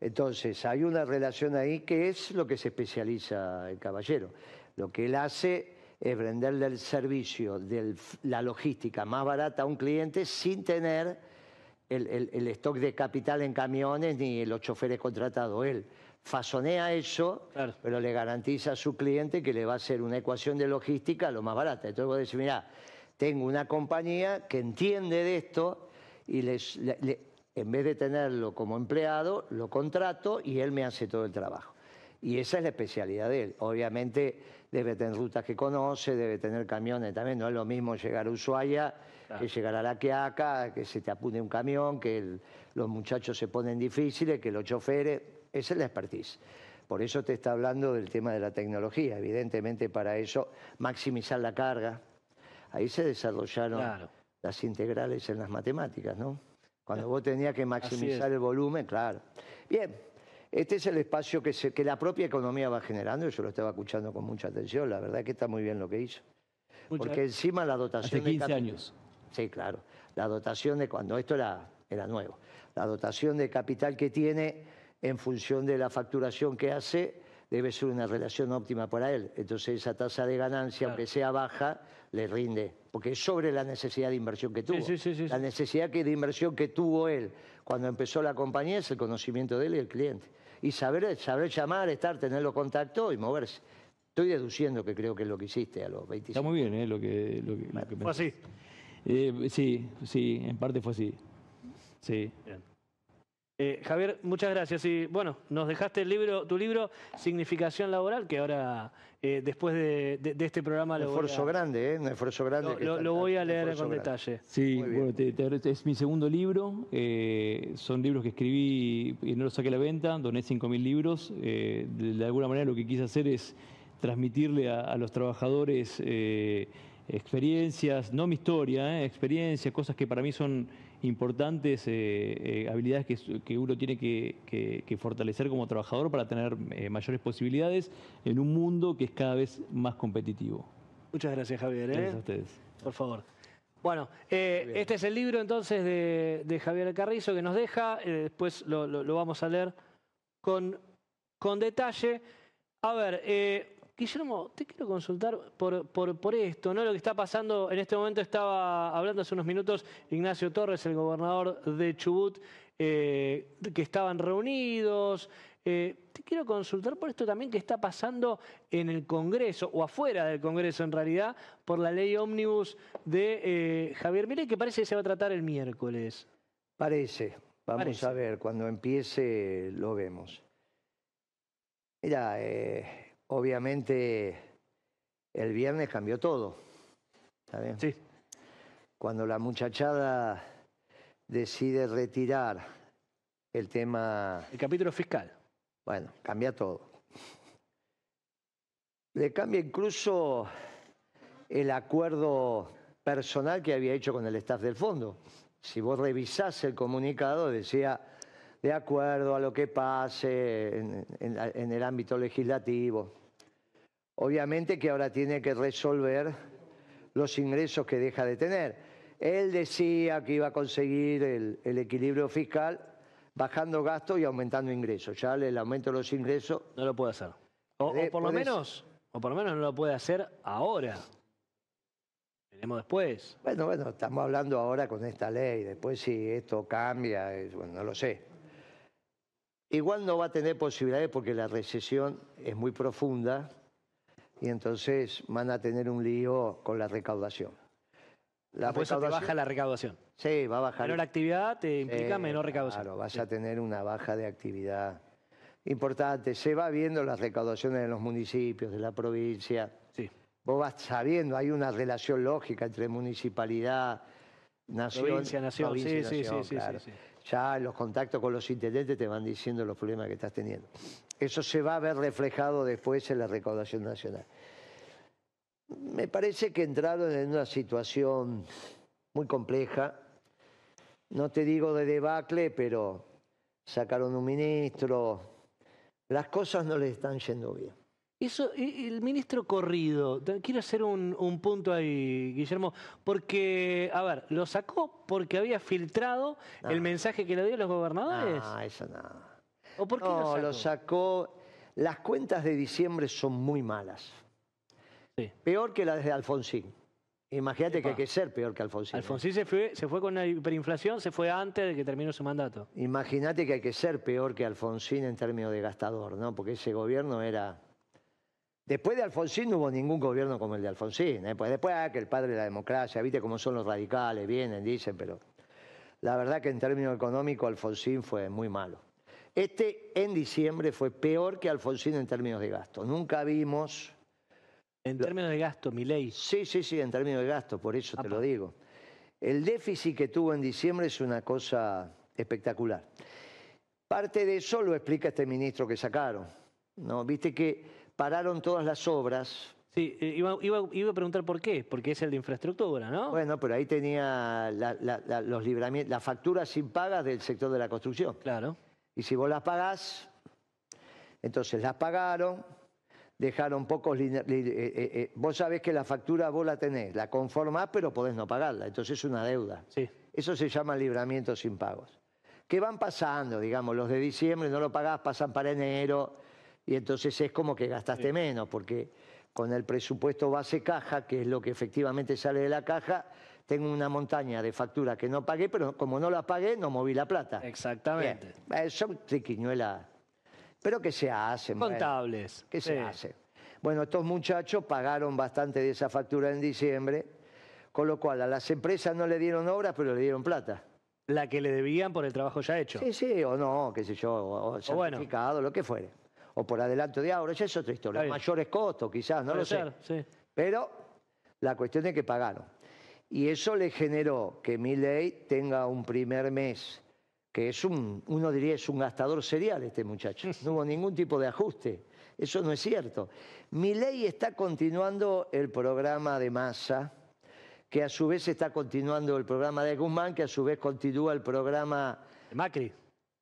Entonces, hay una relación ahí que es lo que se especializa el caballero. Lo que él hace es venderle el servicio de la logística más barata a un cliente sin tener el, stock de capital en camiones ni los choferes contratados. Él fasonea eso, pero le garantiza a su cliente que le va a hacer una ecuación de logística lo más barata. Entonces vos decís, mira, tengo una compañía que entiende de esto y les, en vez de tenerlo como empleado, lo contrato y él me hace todo el trabajo. Y esa es la especialidad de él. Obviamente debe tener rutas que conoce, debe tener camiones también. No es lo mismo llegar a Ushuaia que llegar a La Quiaca, que se te apune un camión, que los muchachos se ponen difíciles, que los choferes. Esa es la expertise. Por eso te está hablando del tema de la tecnología. Evidentemente para eso maximizar la carga. Ahí se desarrollaron las integrales en las matemáticas, ¿no? Cuando vos tenías que maximizar el volumen, claro. Bien, este es el espacio que, que la propia economía va generando, yo lo estaba escuchando con mucha atención, la verdad que está muy bien lo que hizo. Porque encima la dotación...
Hace 15 años.
Sí, claro. La dotación de cuando esto era, era nuevo. La dotación de capital que tiene en función de la facturación que hace debe ser una relación óptima para él. Entonces esa tasa de ganancia, aunque sea baja, le rinde, porque es sobre la necesidad de inversión que tuvo. la necesidad de inversión que tuvo él cuando empezó la compañía es el conocimiento de él y el cliente. Y saber, saber llamar, estar, tenerlo contacto y moverse. Estoy deduciendo que creo que es lo que hiciste a los 25.
Está muy bien, ¿eh? Lo que, lo
Fue así.
Eh, sí, sí, en parte fue así. Sí.
Eh, Javier, muchas gracias. Y bueno, nos dejaste el libro, tu libro, Significación Laboral, que ahora, eh, después de, este programa...
Un esfuerzo grande, ¿eh? Un esfuerzo grande.
Lo, voy a leer con detalle.
Sí, bueno, es mi segundo libro. Eh, son libros que escribí y no los saqué a la venta. Doné 5.000 libros. De, alguna manera lo que quise hacer es transmitirle a, a los trabajadores experiencias, no mi historia, experiencias, cosas que para mí son importantes eh, eh, habilidades que, uno tiene que, fortalecer como trabajador para tener eh, mayores posibilidades en un mundo que es cada vez más competitivo.
Muchas gracias, Javier.
Gracias a ustedes.
Por favor. Bueno, este es el libro entonces de, Javier Carrizo que nos deja, después lo, vamos a leer con, con detalle. A ver, Guillermo, te quiero consultar por, por, esto, ¿no? Lo que está pasando, en este momento estaba hablando hace unos minutos Ignacio Torres, el gobernador de Chubut, eh, que estaban reunidos. Eh, te quiero consultar por esto también que está pasando en el Congreso, o afuera del Congreso en realidad, por la ley ómnibus de eh, Javier Milei, que parece que se va a tratar el miércoles.
Parece. Vamos a ver, cuando empiece lo vemos. Mira, eh, Obviamente el viernes cambió todo. ¿Está bien?
Sí.
Cuando la muchachada decide retirar el tema...
El capítulo fiscal.
Bueno, cambia todo. Le cambia incluso el acuerdo personal que había hecho con el staff del fondo. Si vos revisás el comunicado, decía, de acuerdo a lo que pase en el ámbito legislativo. Obviamente que ahora tiene que resolver los ingresos que deja de tener. Él decía que iba a conseguir el, equilibrio fiscal bajando gastos y aumentando ingresos. Ya el aumento de los ingresos...
No lo puede hacer. O, por lo menos, o por lo menos no lo puede hacer ahora. Veremos después.
Bueno, bueno, estamos hablando ahora con esta ley. Después si esto cambia, bueno, no lo sé. igual no va a tener posibilidades porque la recesión es muy profunda y entonces van a tener un lío con la recaudación.
La baja la recaudación.
Sí, va a bajar.
Menor actividad te implica menor recaudación.
Claro, vas a tener una baja de actividad importante. Se va viendo las recaudaciones de los municipios, de la provincia.
Sí.
Vos vas sabiendo, hay una relación lógica entre municipalidad, nación.
Provincia, nación. sí, sí, sí, sí,
Ya los contactos con los intendentes te van diciendo los problemas que estás teniendo. Eso se va a ver reflejado después en la recaudación nacional. Me parece que entraron en una situación muy compleja. No te digo de debacle, pero sacaron un ministro. Las cosas no le están yendo bien.
Eso, el ministro Corrido, quiero hacer un, punto ahí, Guillermo, porque, a ver, ¿lo sacó porque había filtrado el mensaje que le dio a los gobernadores?
No, eso no.
¿O por qué
no,
lo sacó?
lo sacó. Las cuentas de diciembre son muy malas.
Sí.
Peor que las de Alfonsín. Imagínate que hay que ser peor que Alfonsín. ¿eh?
Alfonsín se, fue, se fue con la hiperinflación, se fue antes de que terminó su mandato.
Imagínate que hay que ser peor que Alfonsín en términos de gastador, ¿no? Porque ese gobierno era Después de Alfonsín no hubo ningún gobierno como el de Alfonsín. ¿eh? Pues después ah, que el padre de la democracia, viste cómo son los radicales, vienen, dicen, pero la verdad que en términos económicos Alfonsín fue muy malo. Este en diciembre fue peor que Alfonsín en términos de gasto. Nunca vimos...
En términos de gasto, mi ley.
Sí, sí, sí, en términos de gasto, por eso te lo digo. El déficit que tuvo en diciembre es una cosa espectacular. Parte de eso lo explica este ministro que sacaron. ¿no? Viste que pararon todas las obras.
Sí, eh, iba, a preguntar por qué, porque es el de infraestructura, ¿no?
Bueno, pero ahí tenía los libramientos, las facturas sin pagas del sector de la construcción.
Claro.
Y si vos las pagás, entonces las pagaron, dejaron pocos... Eh, eh, vos sabés que la factura vos la tenés, la conformás, pero podés no pagarla, entonces es una deuda.
Sí.
Eso se llama libramiento sin pagos. ¿Qué van pasando? Digamos, los de diciembre no lo pagás, pasan para enero y entonces es como que gastaste menos, porque con el presupuesto base caja, que es lo que efectivamente sale de la caja, tengo una montaña de facturas que no pagué, pero como no las pagué, no moví la plata.
Exactamente.
Eh, son triquiñuelas, pero que se hacen.
Contables.
¿Qué se hace? Bueno, estos muchachos pagaron bastante de esa factura en diciembre, con lo cual a las empresas no le dieron obras, pero le dieron plata.
La que le debían por el trabajo ya hecho.
Sí, sí, o no, qué sé yo, o certificado, lo que fuere o por adelanto de ahora, ya es otra historia. Mayores costos quizás, no lo sé. Pero la cuestión es que pagaron. Y eso le generó que mi ley tenga un primer mes, que es un, uno diría, es un gastador serial este muchacho. No hubo ningún tipo de ajuste. Eso no es cierto. Mi ley está continuando el programa de masa, que a su vez está continuando el programa de Guzmán, que a su vez continúa el programa...
De Macri.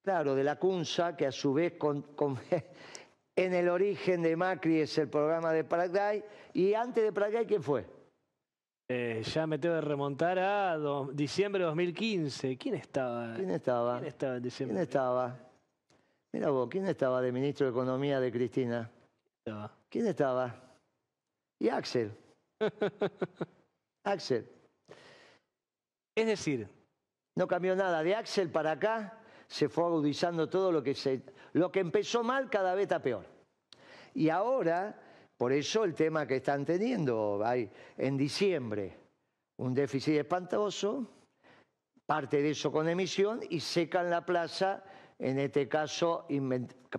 Claro, de la CUNSA, que a su vez con, en el origen de Macri es el programa de Paraguay. ¿Y antes de Paraguay quién fue?
Eh, ya me tengo que remontar a diciembre de 2015. ¿Quién estaba?
¿Quién estaba?
¿Quién estaba en diciembre?
¿Quién estaba? Mira vos, ¿quién estaba de ministro de Economía de Cristina?
Estaba.
¿Quién estaba? Y Axel. Axel.
Es decir...
No cambió nada. De Axel para acá se fue agudizando todo lo que se... Lo que empezó mal cada vez está peor. Y ahora, por eso el tema que están teniendo, hay en diciembre un déficit espantoso, parte de eso con emisión, y secan la plaza, en este caso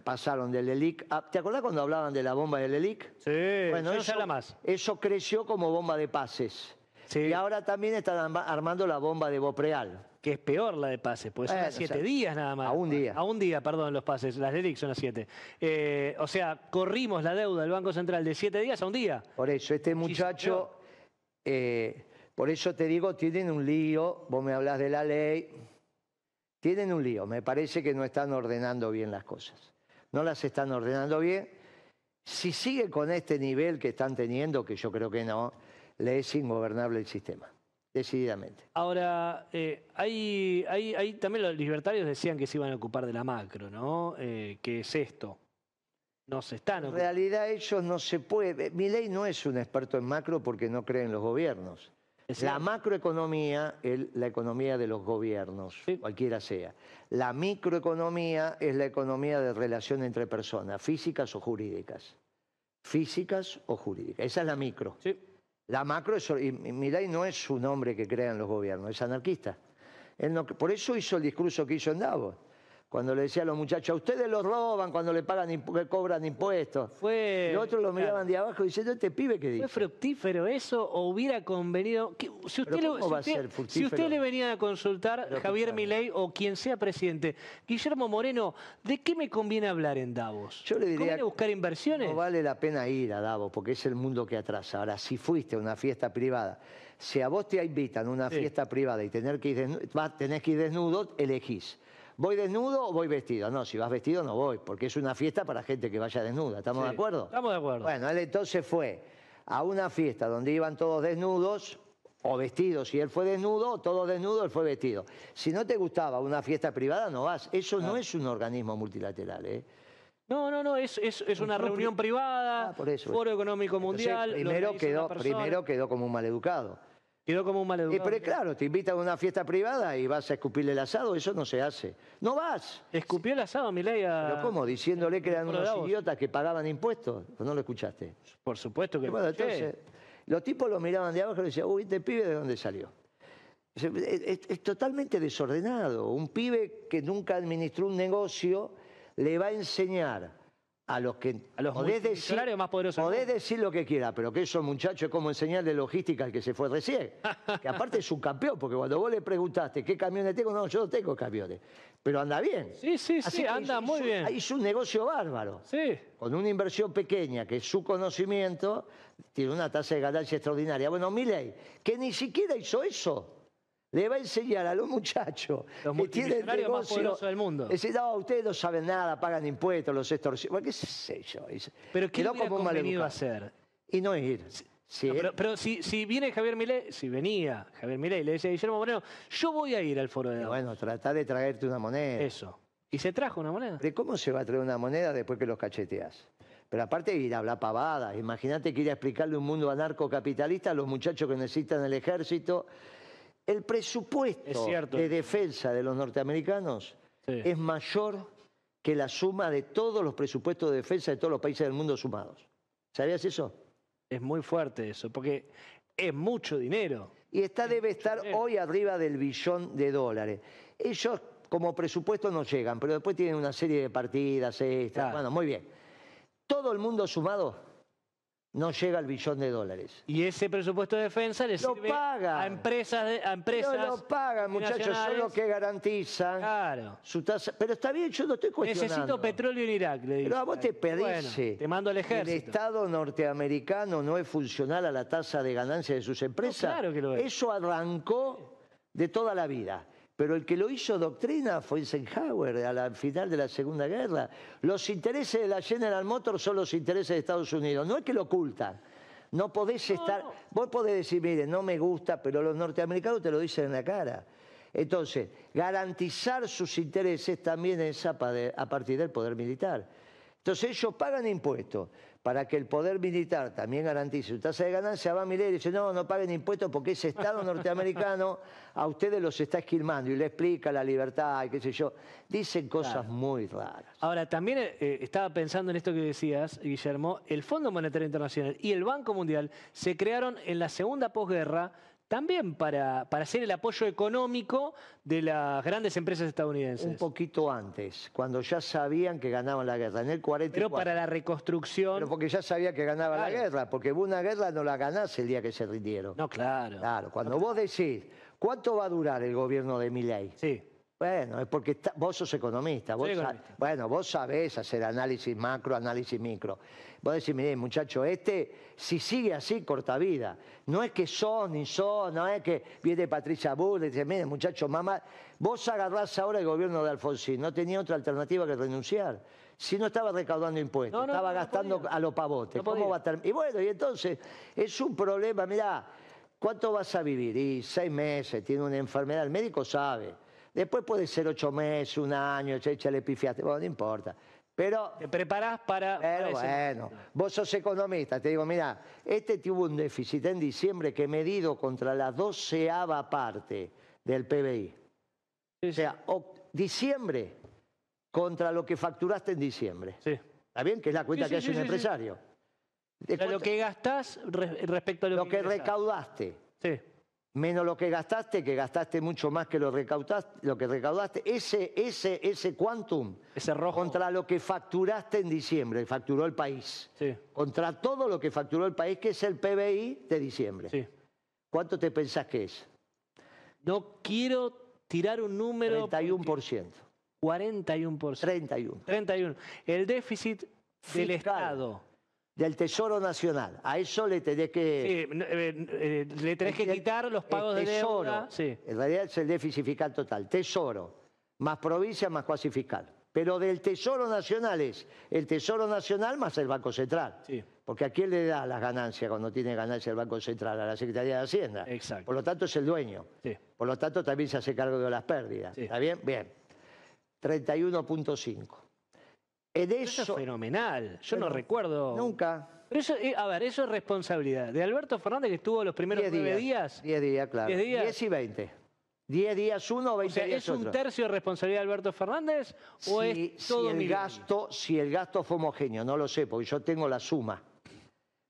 pasaron del ELIC. ¿Te acordás cuando hablaban de la bomba del ELIC?
Sí, bueno, eso, más.
eso creció como bomba de pases. Y ahora también están armando la bomba de Bopreal
que es peor la de pases, pues son a siete días nada más.
A un día.
A un día, perdón, los pases. Las de son a siete. Eh, o sea, corrimos la deuda del Banco Central de siete días a un día.
Por eso, este muchacho, eh, por eso te digo, tienen un lío. Vos me hablas de la ley. Tienen un lío. Me parece que no están ordenando bien las cosas. No las están ordenando bien. Si sigue con este nivel que están teniendo, que yo creo que no, le es ingobernable el sistema decididamente.
Ahora, eh, hay, hay, también los libertarios decían que se iban a ocupar de la macro, ¿no? Eh, ¿Qué es esto? No se están
En realidad ellos no se puede. Mi ley no es un experto en macro porque no cree en los gobiernos. La macroeconomía es la economía de los gobiernos, cualquiera sea. La microeconomía es la economía de relación entre personas, físicas o jurídicas. Físicas o jurídicas. Esa es la micro. La macro es... Y Milay no es un hombre que crea en los gobiernos, es anarquista. por eso hizo el discurso que hizo en Davos cuando le decía a los muchachos, a ustedes los roban cuando le pagan que cobran impuestos. Fue, los otros lo miraban de abajo diciendo, este pibe que dice.
¿Fue fructífero eso o hubiera convenido? si usted, si usted, le venía a consultar, Javier Milei o quien sea presidente, Guillermo Moreno, ¿de qué me conviene hablar en Davos?
Yo le diría.
¿Conviene buscar inversiones?
No vale la pena ir a Davos porque es el mundo que atrasa. Ahora, si fuiste a una fiesta privada, si a vos te invitan a una fiesta privada y tener que ir tenés que ir desnudo, elegís. ¿Voy desnudo o voy vestido? No, si vas vestido no voy, porque es una fiesta para gente que vaya desnuda. ¿Estamos de acuerdo?
Estamos de acuerdo.
Bueno, él entonces fue a una fiesta donde iban todos desnudos o vestidos. Si él fue desnudo, todo desnudo, él fue vestido. Si no te gustaba una fiesta privada, no vas. Eso no es un organismo multilateral, ¿eh?
No, no, no, es, una reunión privada, ah, Foro Económico Mundial.
primero, quedó, primero quedó como un maleducado.
Quedó como un maleducado.
pero claro, te invitan a una fiesta privada y vas a escupirle el asado, eso no se hace. No vas.
Escupió el asado, Milei, a...
¿Pero cómo? Diciéndole que eran unos idiotas que pagaban impuestos. ¿No lo escuchaste?
Por supuesto que
bueno, entonces, los tipos lo miraban de abajo y decían, uy, este pibe de dónde salió. es totalmente desordenado. Un pibe que nunca administró un negocio le va a enseñar a los que
a los podés decir, más poderosos.
Podés decir lo que quiera, pero que esos muchachos es como enseñarle logística al que se fue recién. que aparte es un campeón, porque cuando vos le preguntaste qué camiones tengo, no, yo no tengo camiones. Pero anda bien.
Sí, sí, sí, anda muy bien.
Hizo un negocio bárbaro.
Sí.
Con una inversión pequeña, que es su conocimiento, tiene una tasa de ganancia extraordinaria. Bueno, Miley, que ni siquiera hizo eso le va a enseñar a los muchachos
los que tienen negocio, más del mundo.
Decir, no, ustedes no saben nada, pagan impuestos, los extorsionan. ¿Qué sé yo?
Pero ¿qué hubiera convenido hacer?
Y no ir.
pero, si, si, viene Javier Milei, si venía Javier Milei y le decía a Guillermo Moreno, yo voy a ir al foro de Davos.
Bueno, tratar de traerte una moneda.
Eso. ¿Y se trajo una moneda?
¿De cómo se va a traer una moneda después que los cacheteas? Pero aparte de ir a hablar pavadas, imagínate que ir a explicarle un mundo anarcocapitalista a los muchachos que necesitan el ejército el presupuesto de defensa de los norteamericanos es mayor que la suma de todos los presupuestos de defensa de todos los países del mundo sumados. ¿Sabías eso?
Es muy fuerte eso, porque es mucho dinero.
Y está debe estar hoy arriba del billón de dólares. Ellos como presupuesto no llegan, pero después tienen una serie de partidas extras. Bueno, muy bien. Todo el mundo sumado no llega al billón de dólares.
Y ese presupuesto de defensa le sirve a empresas, a empresas
No lo pagan, muchachos, son los que garantizan
claro.
su tasa. Pero está bien, yo no estoy cuestionando.
Necesito petróleo en Irak, le
Pero a vos te pedís.
te mando al ejército.
El Estado norteamericano no es funcional a la tasa de ganancia de sus empresas.
claro que lo es.
Eso arrancó de toda la vida. Pero el que lo hizo doctrina fue Eisenhower al final de la Segunda Guerra. Los intereses de la General Motors son los intereses de Estados Unidos. No es que lo ocultan. No podés estar... Vos podés decir, mire, no me gusta, pero los norteamericanos te lo dicen en la cara. Entonces, garantizar sus intereses también es a partir del poder militar. Entonces ellos pagan impuestos para que el poder militar también garantice su tasa de ganancia, va a mirar y dice, no, no paguen impuestos porque ese Estado norteamericano a ustedes los está esquilmando y le explica la libertad y qué sé yo. Dicen cosas muy raras.
Ahora, también eh, estaba pensando en esto que decías, Guillermo, el Fondo Monetario Internacional y el Banco Mundial se crearon en la segunda posguerra también para, para hacer el apoyo económico de las grandes empresas estadounidenses.
Un poquito antes, cuando ya sabían que ganaban la guerra, en el 44.
Pero para la reconstrucción...
Pero porque ya sabía que ganaba la guerra, porque una guerra no la ganás el día que se rindieron.
No, claro.
Claro, cuando vos decís, ¿cuánto va a durar el gobierno de Milei?
Sí.
Bueno, es porque vos sos economista. bueno, vos sabés hacer análisis macro, análisis micro. Vos decís, mire, muchacho, este, si sigue así, corta vida. No es que son ni son, no es que viene Patricia Bull y dice, mire, muchacho, mamá, vos agarrás ahora el gobierno de Alfonsín, no tenía otra alternativa que renunciar. Si no estaba recaudando impuestos, estaba gastando a los pavotes. ¿Cómo va a Y bueno, y entonces es un problema, mirá, ¿cuánto vas a vivir? Y seis meses, tiene una enfermedad, el médico sabe. Después puede ser ocho meses, un año, échale pifiaste, bueno, no importa.
Pero, te preparás para...
Pero bueno, vos sos economista, te digo, mira, este tuvo un déficit en diciembre que medido contra la doceava parte del PBI. O sea, diciembre contra lo que facturaste en diciembre. Sí. ¿Está bien? Que es la cuenta que hace un empresario.
lo que gastás respecto a lo,
lo que, que recaudaste. Sí menos lo que gastaste, que gastaste mucho más que lo, recaudaste, lo que recaudaste, ese, ese, ese quantum
ese rojo.
contra lo que facturaste en diciembre, facturó el país, contra todo lo que facturó el país, que es el PBI de diciembre. ¿Cuánto te pensás que es?
No quiero tirar un número...
31%.
41%.
31.
31. El déficit del Estado
del Tesoro Nacional. A eso le tenés que...
Sí, eh, eh, le tenés que quitar los pagos de deuda. Sí.
En realidad es el déficit fiscal total. Tesoro, más provincia, más cuasi fiscal. Pero del Tesoro Nacional es el Tesoro Nacional más el Banco Central. Sí. Porque a quién le da las ganancias cuando tiene ganancias el Banco Central, a la Secretaría de Hacienda.
Exacto.
Por lo tanto es el dueño. Sí. Por lo tanto también se hace cargo de las pérdidas. ¿Está bien? Bien. 31.5.
Eso, es fenomenal. Yo no recuerdo.
Nunca.
Pero eso, eh, a ver, eso es responsabilidad. De Alberto Fernández que estuvo los primeros nueve días.
Diez días, claro. Diez, días. diez y veinte. Diez días uno, veinte o sea,
¿Es un tercio de responsabilidad de Alberto Fernández o es todo
si el gasto, Si el gasto fue homogéneo, no lo sé, porque yo tengo la suma.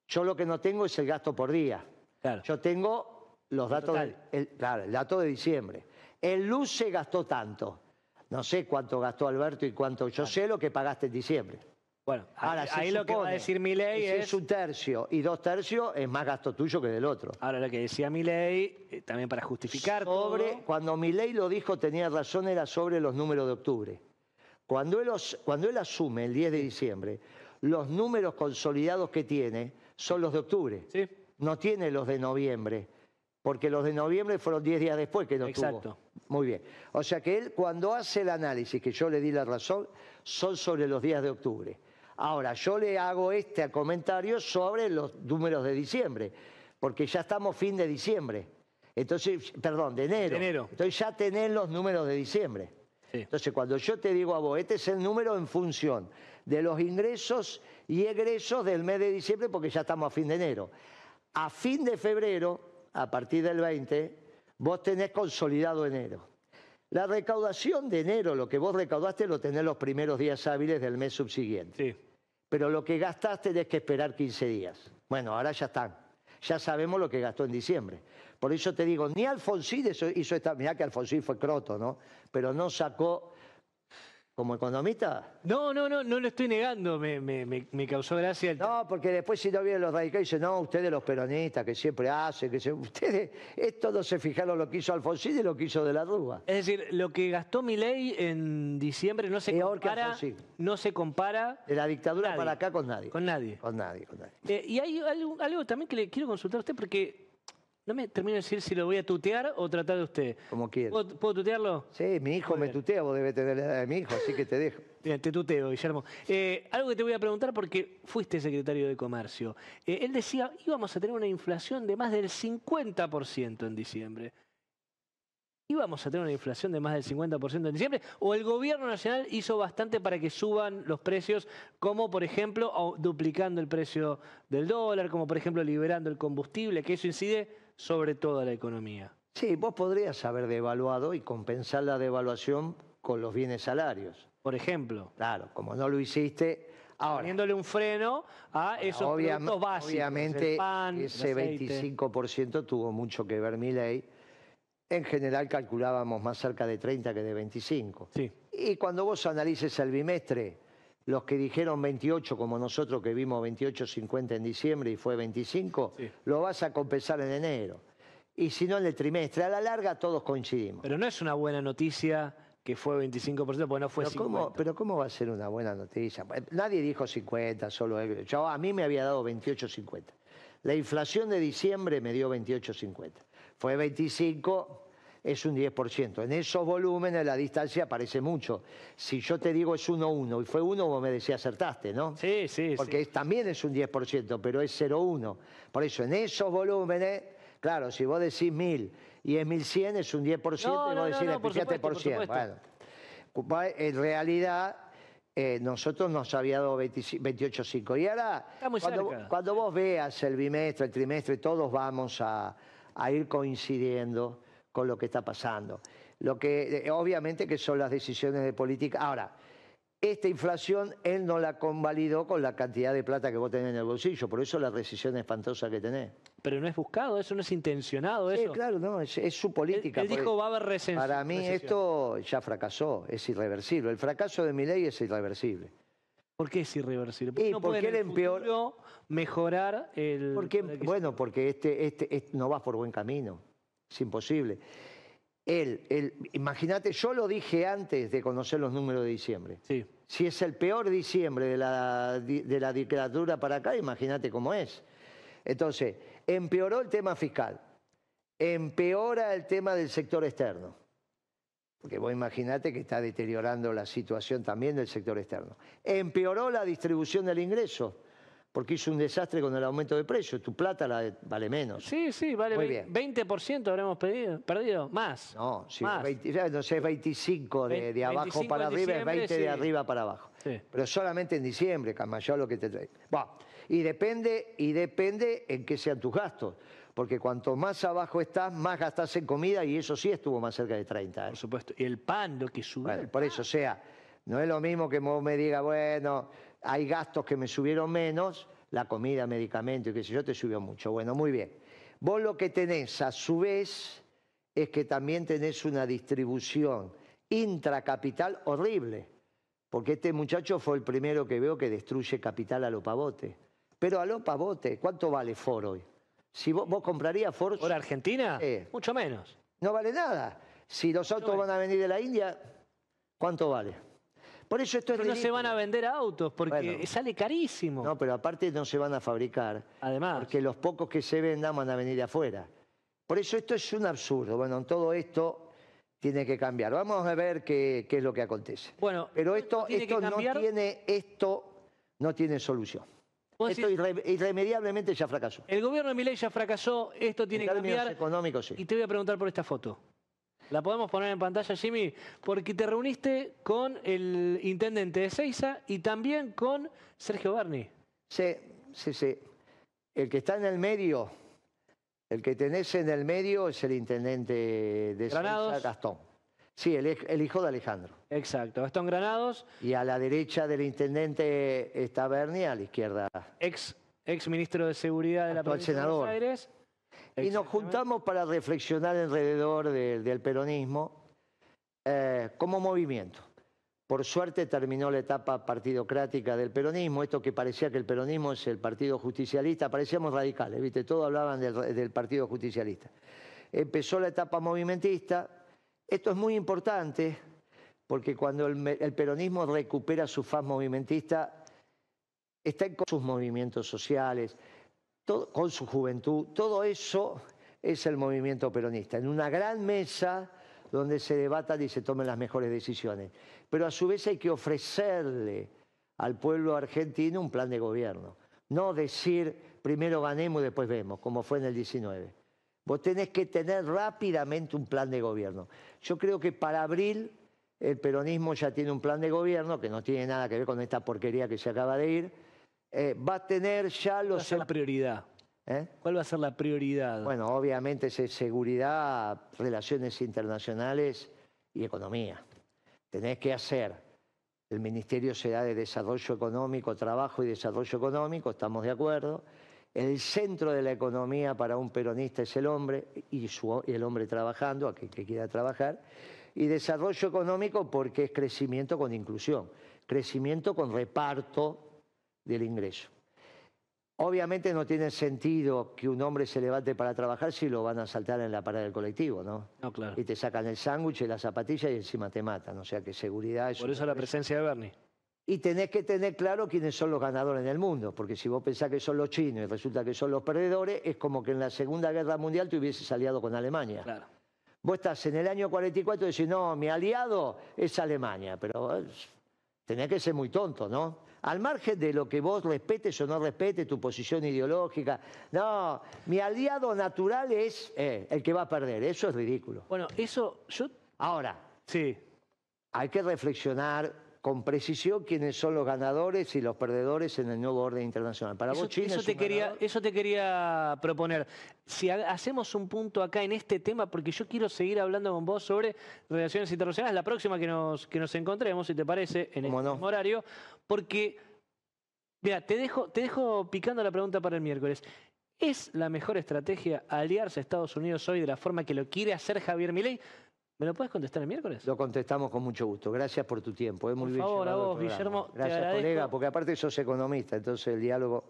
Yo lo que no tengo es el gasto por día. Claro. Yo tengo los datos, el, claro, el dato de diciembre. El luz se gastó tanto. No sé cuánto gastó Alberto y cuánto. Yo sé lo que pagaste en diciembre.
Bueno, ahora ahí lo que va a decir mi ley es...
es un tercio y dos tercios es más gasto tuyo que del otro.
Ahora lo que decía mi ley, eh, también para justificar
sobre, Cuando mi ley lo dijo tenía razón, era sobre los números de octubre. Cuando él, cuando él asume el 10 de diciembre, los números consolidados que tiene son los de octubre. ¿Sí? No tiene los de noviembre porque los de noviembre fueron 10 días después que no Exacto. Muy bien. O sea que él cuando hace el análisis, que yo le di la razón, son sobre los días de octubre. Ahora, yo le hago este comentario sobre los números de diciembre, porque ya estamos fin de diciembre. Entonces, perdón, de enero. enero. Entonces ya tenés los números de diciembre. Entonces, cuando yo te digo a vos, este es el número en función de los ingresos y egresos del mes de diciembre, porque ya estamos a fin de enero. A fin de febrero, a partir del 20, vos tenés consolidado enero. La recaudación de enero, lo que vos recaudaste, lo tenés los primeros días hábiles del mes subsiguiente. Sí. Pero lo que gastaste tenés que esperar 15 días. Bueno, ahora ya están. Ya sabemos lo que gastó en diciembre. Por eso te digo, ni Alfonsín hizo esta. Mirá que Alfonsín fue croto, ¿no? Pero no sacó como economista?
No, no, no, no lo estoy negando, me, me, causó gracia.
No, porque después si no vienen los radicales dicen, no, ustedes los peronistas que siempre hacen, que se... ustedes, esto no se fijaron lo que hizo Alfonsín y lo que hizo de la Rúa.
Es decir, lo que gastó Milei en diciembre no se compara, no se compara...
De la dictadura para acá con nadie.
Con nadie.
Con nadie, con nadie.
Eh, y hay algo, algo también que le quiero consultar a usted porque no me termino de decir si lo voy a tutear o tratar de usted.
Como quieras.
¿Puedo, tutearlo?
Sí, mi hijo me tutea, vos debes tener la edad de mi hijo, así que te dejo.
Bien, te tuteo, Guillermo. Eh, algo que te voy a preguntar porque fuiste secretario de Comercio. Eh, él decía, íbamos a tener una inflación de más del 50% en diciembre. ¿Íbamos a tener una inflación de más del 50% en diciembre? ¿O el gobierno nacional hizo bastante para que suban los precios, como por ejemplo duplicando el precio del dólar, como por ejemplo liberando el combustible, que eso incide sobre toda la economía.
Sí, vos podrías haber devaluado y compensar la devaluación con los bienes salarios.
Por ejemplo.
Claro, como no lo hiciste,
Ahora, poniéndole un freno a esos productos básicos.
Obviamente, ese 25% tuvo mucho que ver mi ley. En general calculábamos más cerca de 30 que de 25. Sí. Y cuando vos analices el bimestre, los que dijeron 28, como nosotros que vimos 28.50 en diciembre y fue 25, lo vas a compensar en enero. Y si no en el trimestre, a la larga todos coincidimos.
Pero no es una buena noticia que fue 25%, porque no fue
pero
50%.
¿cómo, pero ¿cómo va a ser una buena noticia? Nadie dijo 50, solo él. Yo, a mí me había dado 28.50. La inflación de diciembre me dio 28.50. Fue 25 es un 10%. En esos volúmenes la distancia parece mucho. Si yo te digo es 1-1 y fue 1, vos me decís acertaste, ¿no?
Sí, sí,
Porque también es un 10%, pero es 0-1. Por eso, en esos volúmenes, claro, si vos decís 1000 y es 1100, es un 10% y vos decís no, por 100. Bueno, en realidad eh, nosotros nos había dado 28,5. Y ahora, cuando, vos veas el bimestre, el trimestre, todos vamos a, ir coincidiendo con lo que está pasando. Lo que, eh, obviamente que son las decisiones de política. Ahora, esta inflación él no la convalidó con la cantidad de plata que vos tenés en el bolsillo, por eso la recesión espantosa que tenés.
Pero no es buscado, eso no es intencionado, eso.
Sí, claro, no, es, su política.
Él, dijo va a haber recesión.
Para mí esto ya fracasó, es irreversible. El fracaso de mi ley es irreversible.
¿Por qué es irreversible? Porque, no porque él mejorar el...
Porque, bueno, porque este, este, este, no va por buen camino, es imposible. Él, él imagínate, yo lo dije antes de conocer los números de diciembre.
Sí.
Si es el peor diciembre de la, de la dictadura para acá, imagínate cómo es. Entonces, empeoró el tema fiscal, empeora el tema del sector externo, porque vos imaginate que está deteriorando la situación también del sector externo. Empeoró la distribución del ingreso, porque hizo un desastre con el aumento de precios. Tu plata la, vale menos.
Sí, sí, vale Muy bien. 20% habremos perdido, más.
No, si no sé, es 25 de, abajo para arriba, es 20 de arriba para abajo. Pero solamente en diciembre, Camayo, lo que te trae. Bueno, y depende, y depende en qué sean tus gastos. Porque cuanto más abajo estás, más gastas en comida y eso sí estuvo más cerca de 30.
¿eh? Por supuesto. Y el pan, lo que sube.
por eso, o sea, no es lo mismo que vos me diga, bueno, hay gastos que me subieron menos, la comida, medicamentos y qué sé yo, te subió mucho. Bueno, muy bien. Vos lo que tenés a su vez es que también tenés una distribución intracapital horrible. Porque este muchacho fue el primero que veo que destruye capital a lo pavote. Pero a lo pavote, ¿cuánto vale Ford hoy? Si vos, comprarías Ford...
¿Por Argentina? Mucho menos.
No vale nada. Si los autos van a venir de la India, ¿cuánto vale? Por eso esto
pero no se van a vender autos porque sale carísimo.
No, pero aparte no se van a fabricar.
Además.
Porque los pocos que se vendan van a venir de afuera. Por eso esto es un absurdo. Bueno, todo esto tiene que cambiar. Vamos a ver qué, es lo que acontece.
Bueno,
pero esto, esto no tiene, esto no tiene solución. Esto irremediablemente ya fracasó.
El gobierno de Milei ya fracasó, esto tiene que cambiar.
económicos, sí.
Y te voy a preguntar por esta foto. ¿La podemos poner en pantalla, Jimmy? Porque te reuniste con el intendente de Seiza y también con Sergio Berni.
Sí, sí, sí. El que está en el medio, el que tenés en el medio es el intendente de Seiza, Gastón. Sí, el, hijo de Alejandro.
Exacto, Gastón Granados.
Y a la derecha del intendente está Berni, a la izquierda.
Ex, ex ministro de Seguridad de la provincia de Buenos Aires.
Y nos juntamos para reflexionar alrededor del peronismo eh, como movimiento. Por suerte terminó la etapa partidocrática del peronismo, esto que parecía que el peronismo es el partido justicialista, parecíamos radicales, ¿viste? Todos hablaban del, del partido justicialista. Empezó la etapa movimentista, esto es muy importante porque cuando el, peronismo recupera su faz movimentista, está con sus movimientos sociales, con su juventud, todo eso es el movimiento peronista, en una gran mesa donde se debatan y se tomen las mejores decisiones. Pero a su vez hay que ofrecerle al pueblo argentino un plan de gobierno, no decir primero ganemos y después vemos, como fue en el 19. Vos tenés que tener rápidamente un plan de gobierno. Yo creo que para abril el peronismo ya tiene un plan de gobierno que no tiene nada que ver con esta porquería que se acaba de ir. Eh, va a tener ya los... ¿Cuál va
a ser la prioridad? ¿Eh? ¿Cuál va a ser la prioridad?
Bueno, obviamente es seguridad, relaciones internacionales y economía. Tenés que hacer. El Ministerio será de Desarrollo Económico, Trabajo y Desarrollo Económico, estamos de acuerdo. El centro de la economía para un peronista es el hombre y, el hombre trabajando, aquel que quiera trabajar. Y desarrollo económico porque es crecimiento con inclusión, crecimiento con reparto del ingreso. Obviamente no tiene sentido que un hombre se levante para trabajar si lo van a saltar en la parada del colectivo, ¿no?
No, claro.
Y te sacan el sándwich y la zapatilla y encima te matan. O sea que seguridad es...
Por eso la presencia de Bernie.
Y tenés que tener claro quiénes son los ganadores en el mundo, porque si vos pensás que son los chinos y resulta que son los perdedores, es como que en la Segunda Guerra Mundial te hubieses aliado con Alemania.
Claro.
Vos estás en el año 44 y decís, no, mi aliado es Alemania, pero tenés que ser muy tonto, ¿no? Al margen de lo que vos respetes o no respetes, tu posición ideológica, no, mi aliado natural es eh, el que va a perder, eso es ridículo.
Bueno, eso yo...
Ahora,
sí.
hay que reflexionar con precisión quiénes son los ganadores y los perdedores en el nuevo orden internacional.
Para eso, vos, China eso te quería, Eso te quería proponer. Si hacemos un punto acá en este tema, porque yo quiero seguir hablando con vos sobre relaciones internacionales, la próxima que nos, que nos encontremos, si te parece, en el este mismo horario, porque, mira, te dejo, te dejo picando la pregunta para el miércoles. ¿Es la mejor estrategia aliarse a Estados Unidos hoy de la forma que lo quiere hacer Javier Milei? ¿Me lo puedes contestar el miércoles?
Lo contestamos con mucho gusto. Gracias por tu tiempo. Es muy
por favor, a vos, Guillermo.
Gracias, colega, porque aparte sos economista, entonces el diálogo...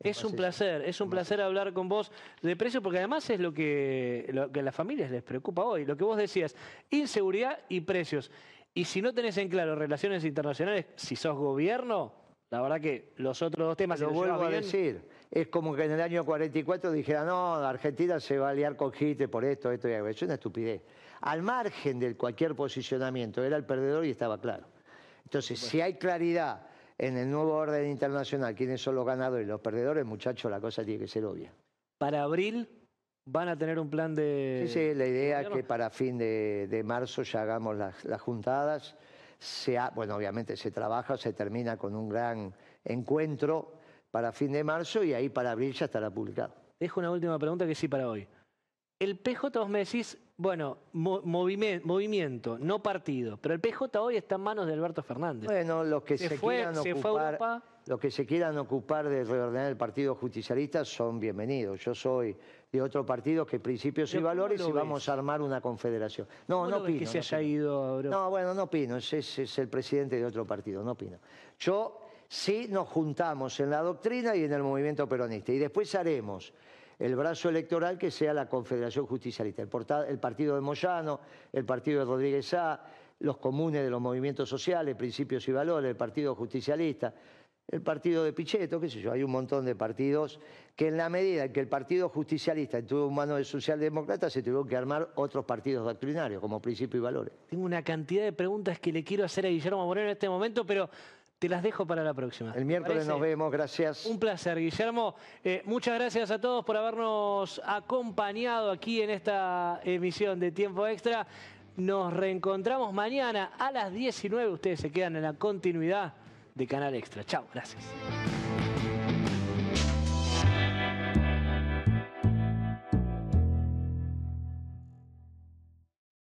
Es, un placer, es un placer hablar con vos de precio, porque además es lo que, lo que a las familias les preocupa hoy. Lo que vos decías, inseguridad y precios. Y si no tenés en claro relaciones internacionales, si sos gobierno, la verdad que los otros dos temas...
Lo vuelvo a decir, es como que en el año 44 dijera, no, Argentina se va a aliar con Hitler por esto, esto y aquello. Es una estupidez al margen de cualquier posicionamiento, era el perdedor y estaba claro. Entonces, si hay claridad en el nuevo orden internacional quiénes son los ganadores y los perdedores, muchachos, la cosa tiene que ser obvia.
Para abril van a tener un plan de...
Sí, sí, la idea es que para fin de, marzo ya hagamos las, juntadas. bueno, obviamente se trabaja, se termina con un gran encuentro para fin de marzo y ahí para abril ya estará publicado.
Dejo una última pregunta que sí para hoy. El PJ, vos me decís, bueno, movimiento, no partido, pero el PJ hoy está en manos de Alberto Fernández.
Bueno, los que se, quieran ocupar, los que se quieran ocupar de reordenar el Partido Justicialista son bienvenidos. Yo soy de otro partido que principios y valores y vamos a armar una confederación.
No, no opino. que se haya ido
No, bueno, no opino, ese es el presidente de otro partido, no opino. Yo sí nos juntamos en la doctrina y en el movimiento peronista y después haremos el brazo electoral que sea la Confederación Justicialista, el, partido de Moyano, el partido de Rodríguez Sá, los comunes de los movimientos sociales, principios y valores, el partido justicialista, el partido de Pichetto, qué sé yo, hay un montón de partidos que en la medida en que el partido justicialista estuvo en manos de socialdemócratas se tuvo que armar otros partidos doctrinarios como principios y valores.
Tengo una cantidad de preguntas que le quiero hacer a Guillermo Moreno en este momento, pero te las dejo para la próxima.
El miércoles nos vemos, gracias.
Un placer, Guillermo. Eh, muchas gracias a todos por habernos acompañado aquí en esta emisión de Tiempo Extra. Nos reencontramos mañana a las 19. Ustedes se quedan en la continuidad de Canal Extra. Chao, gracias.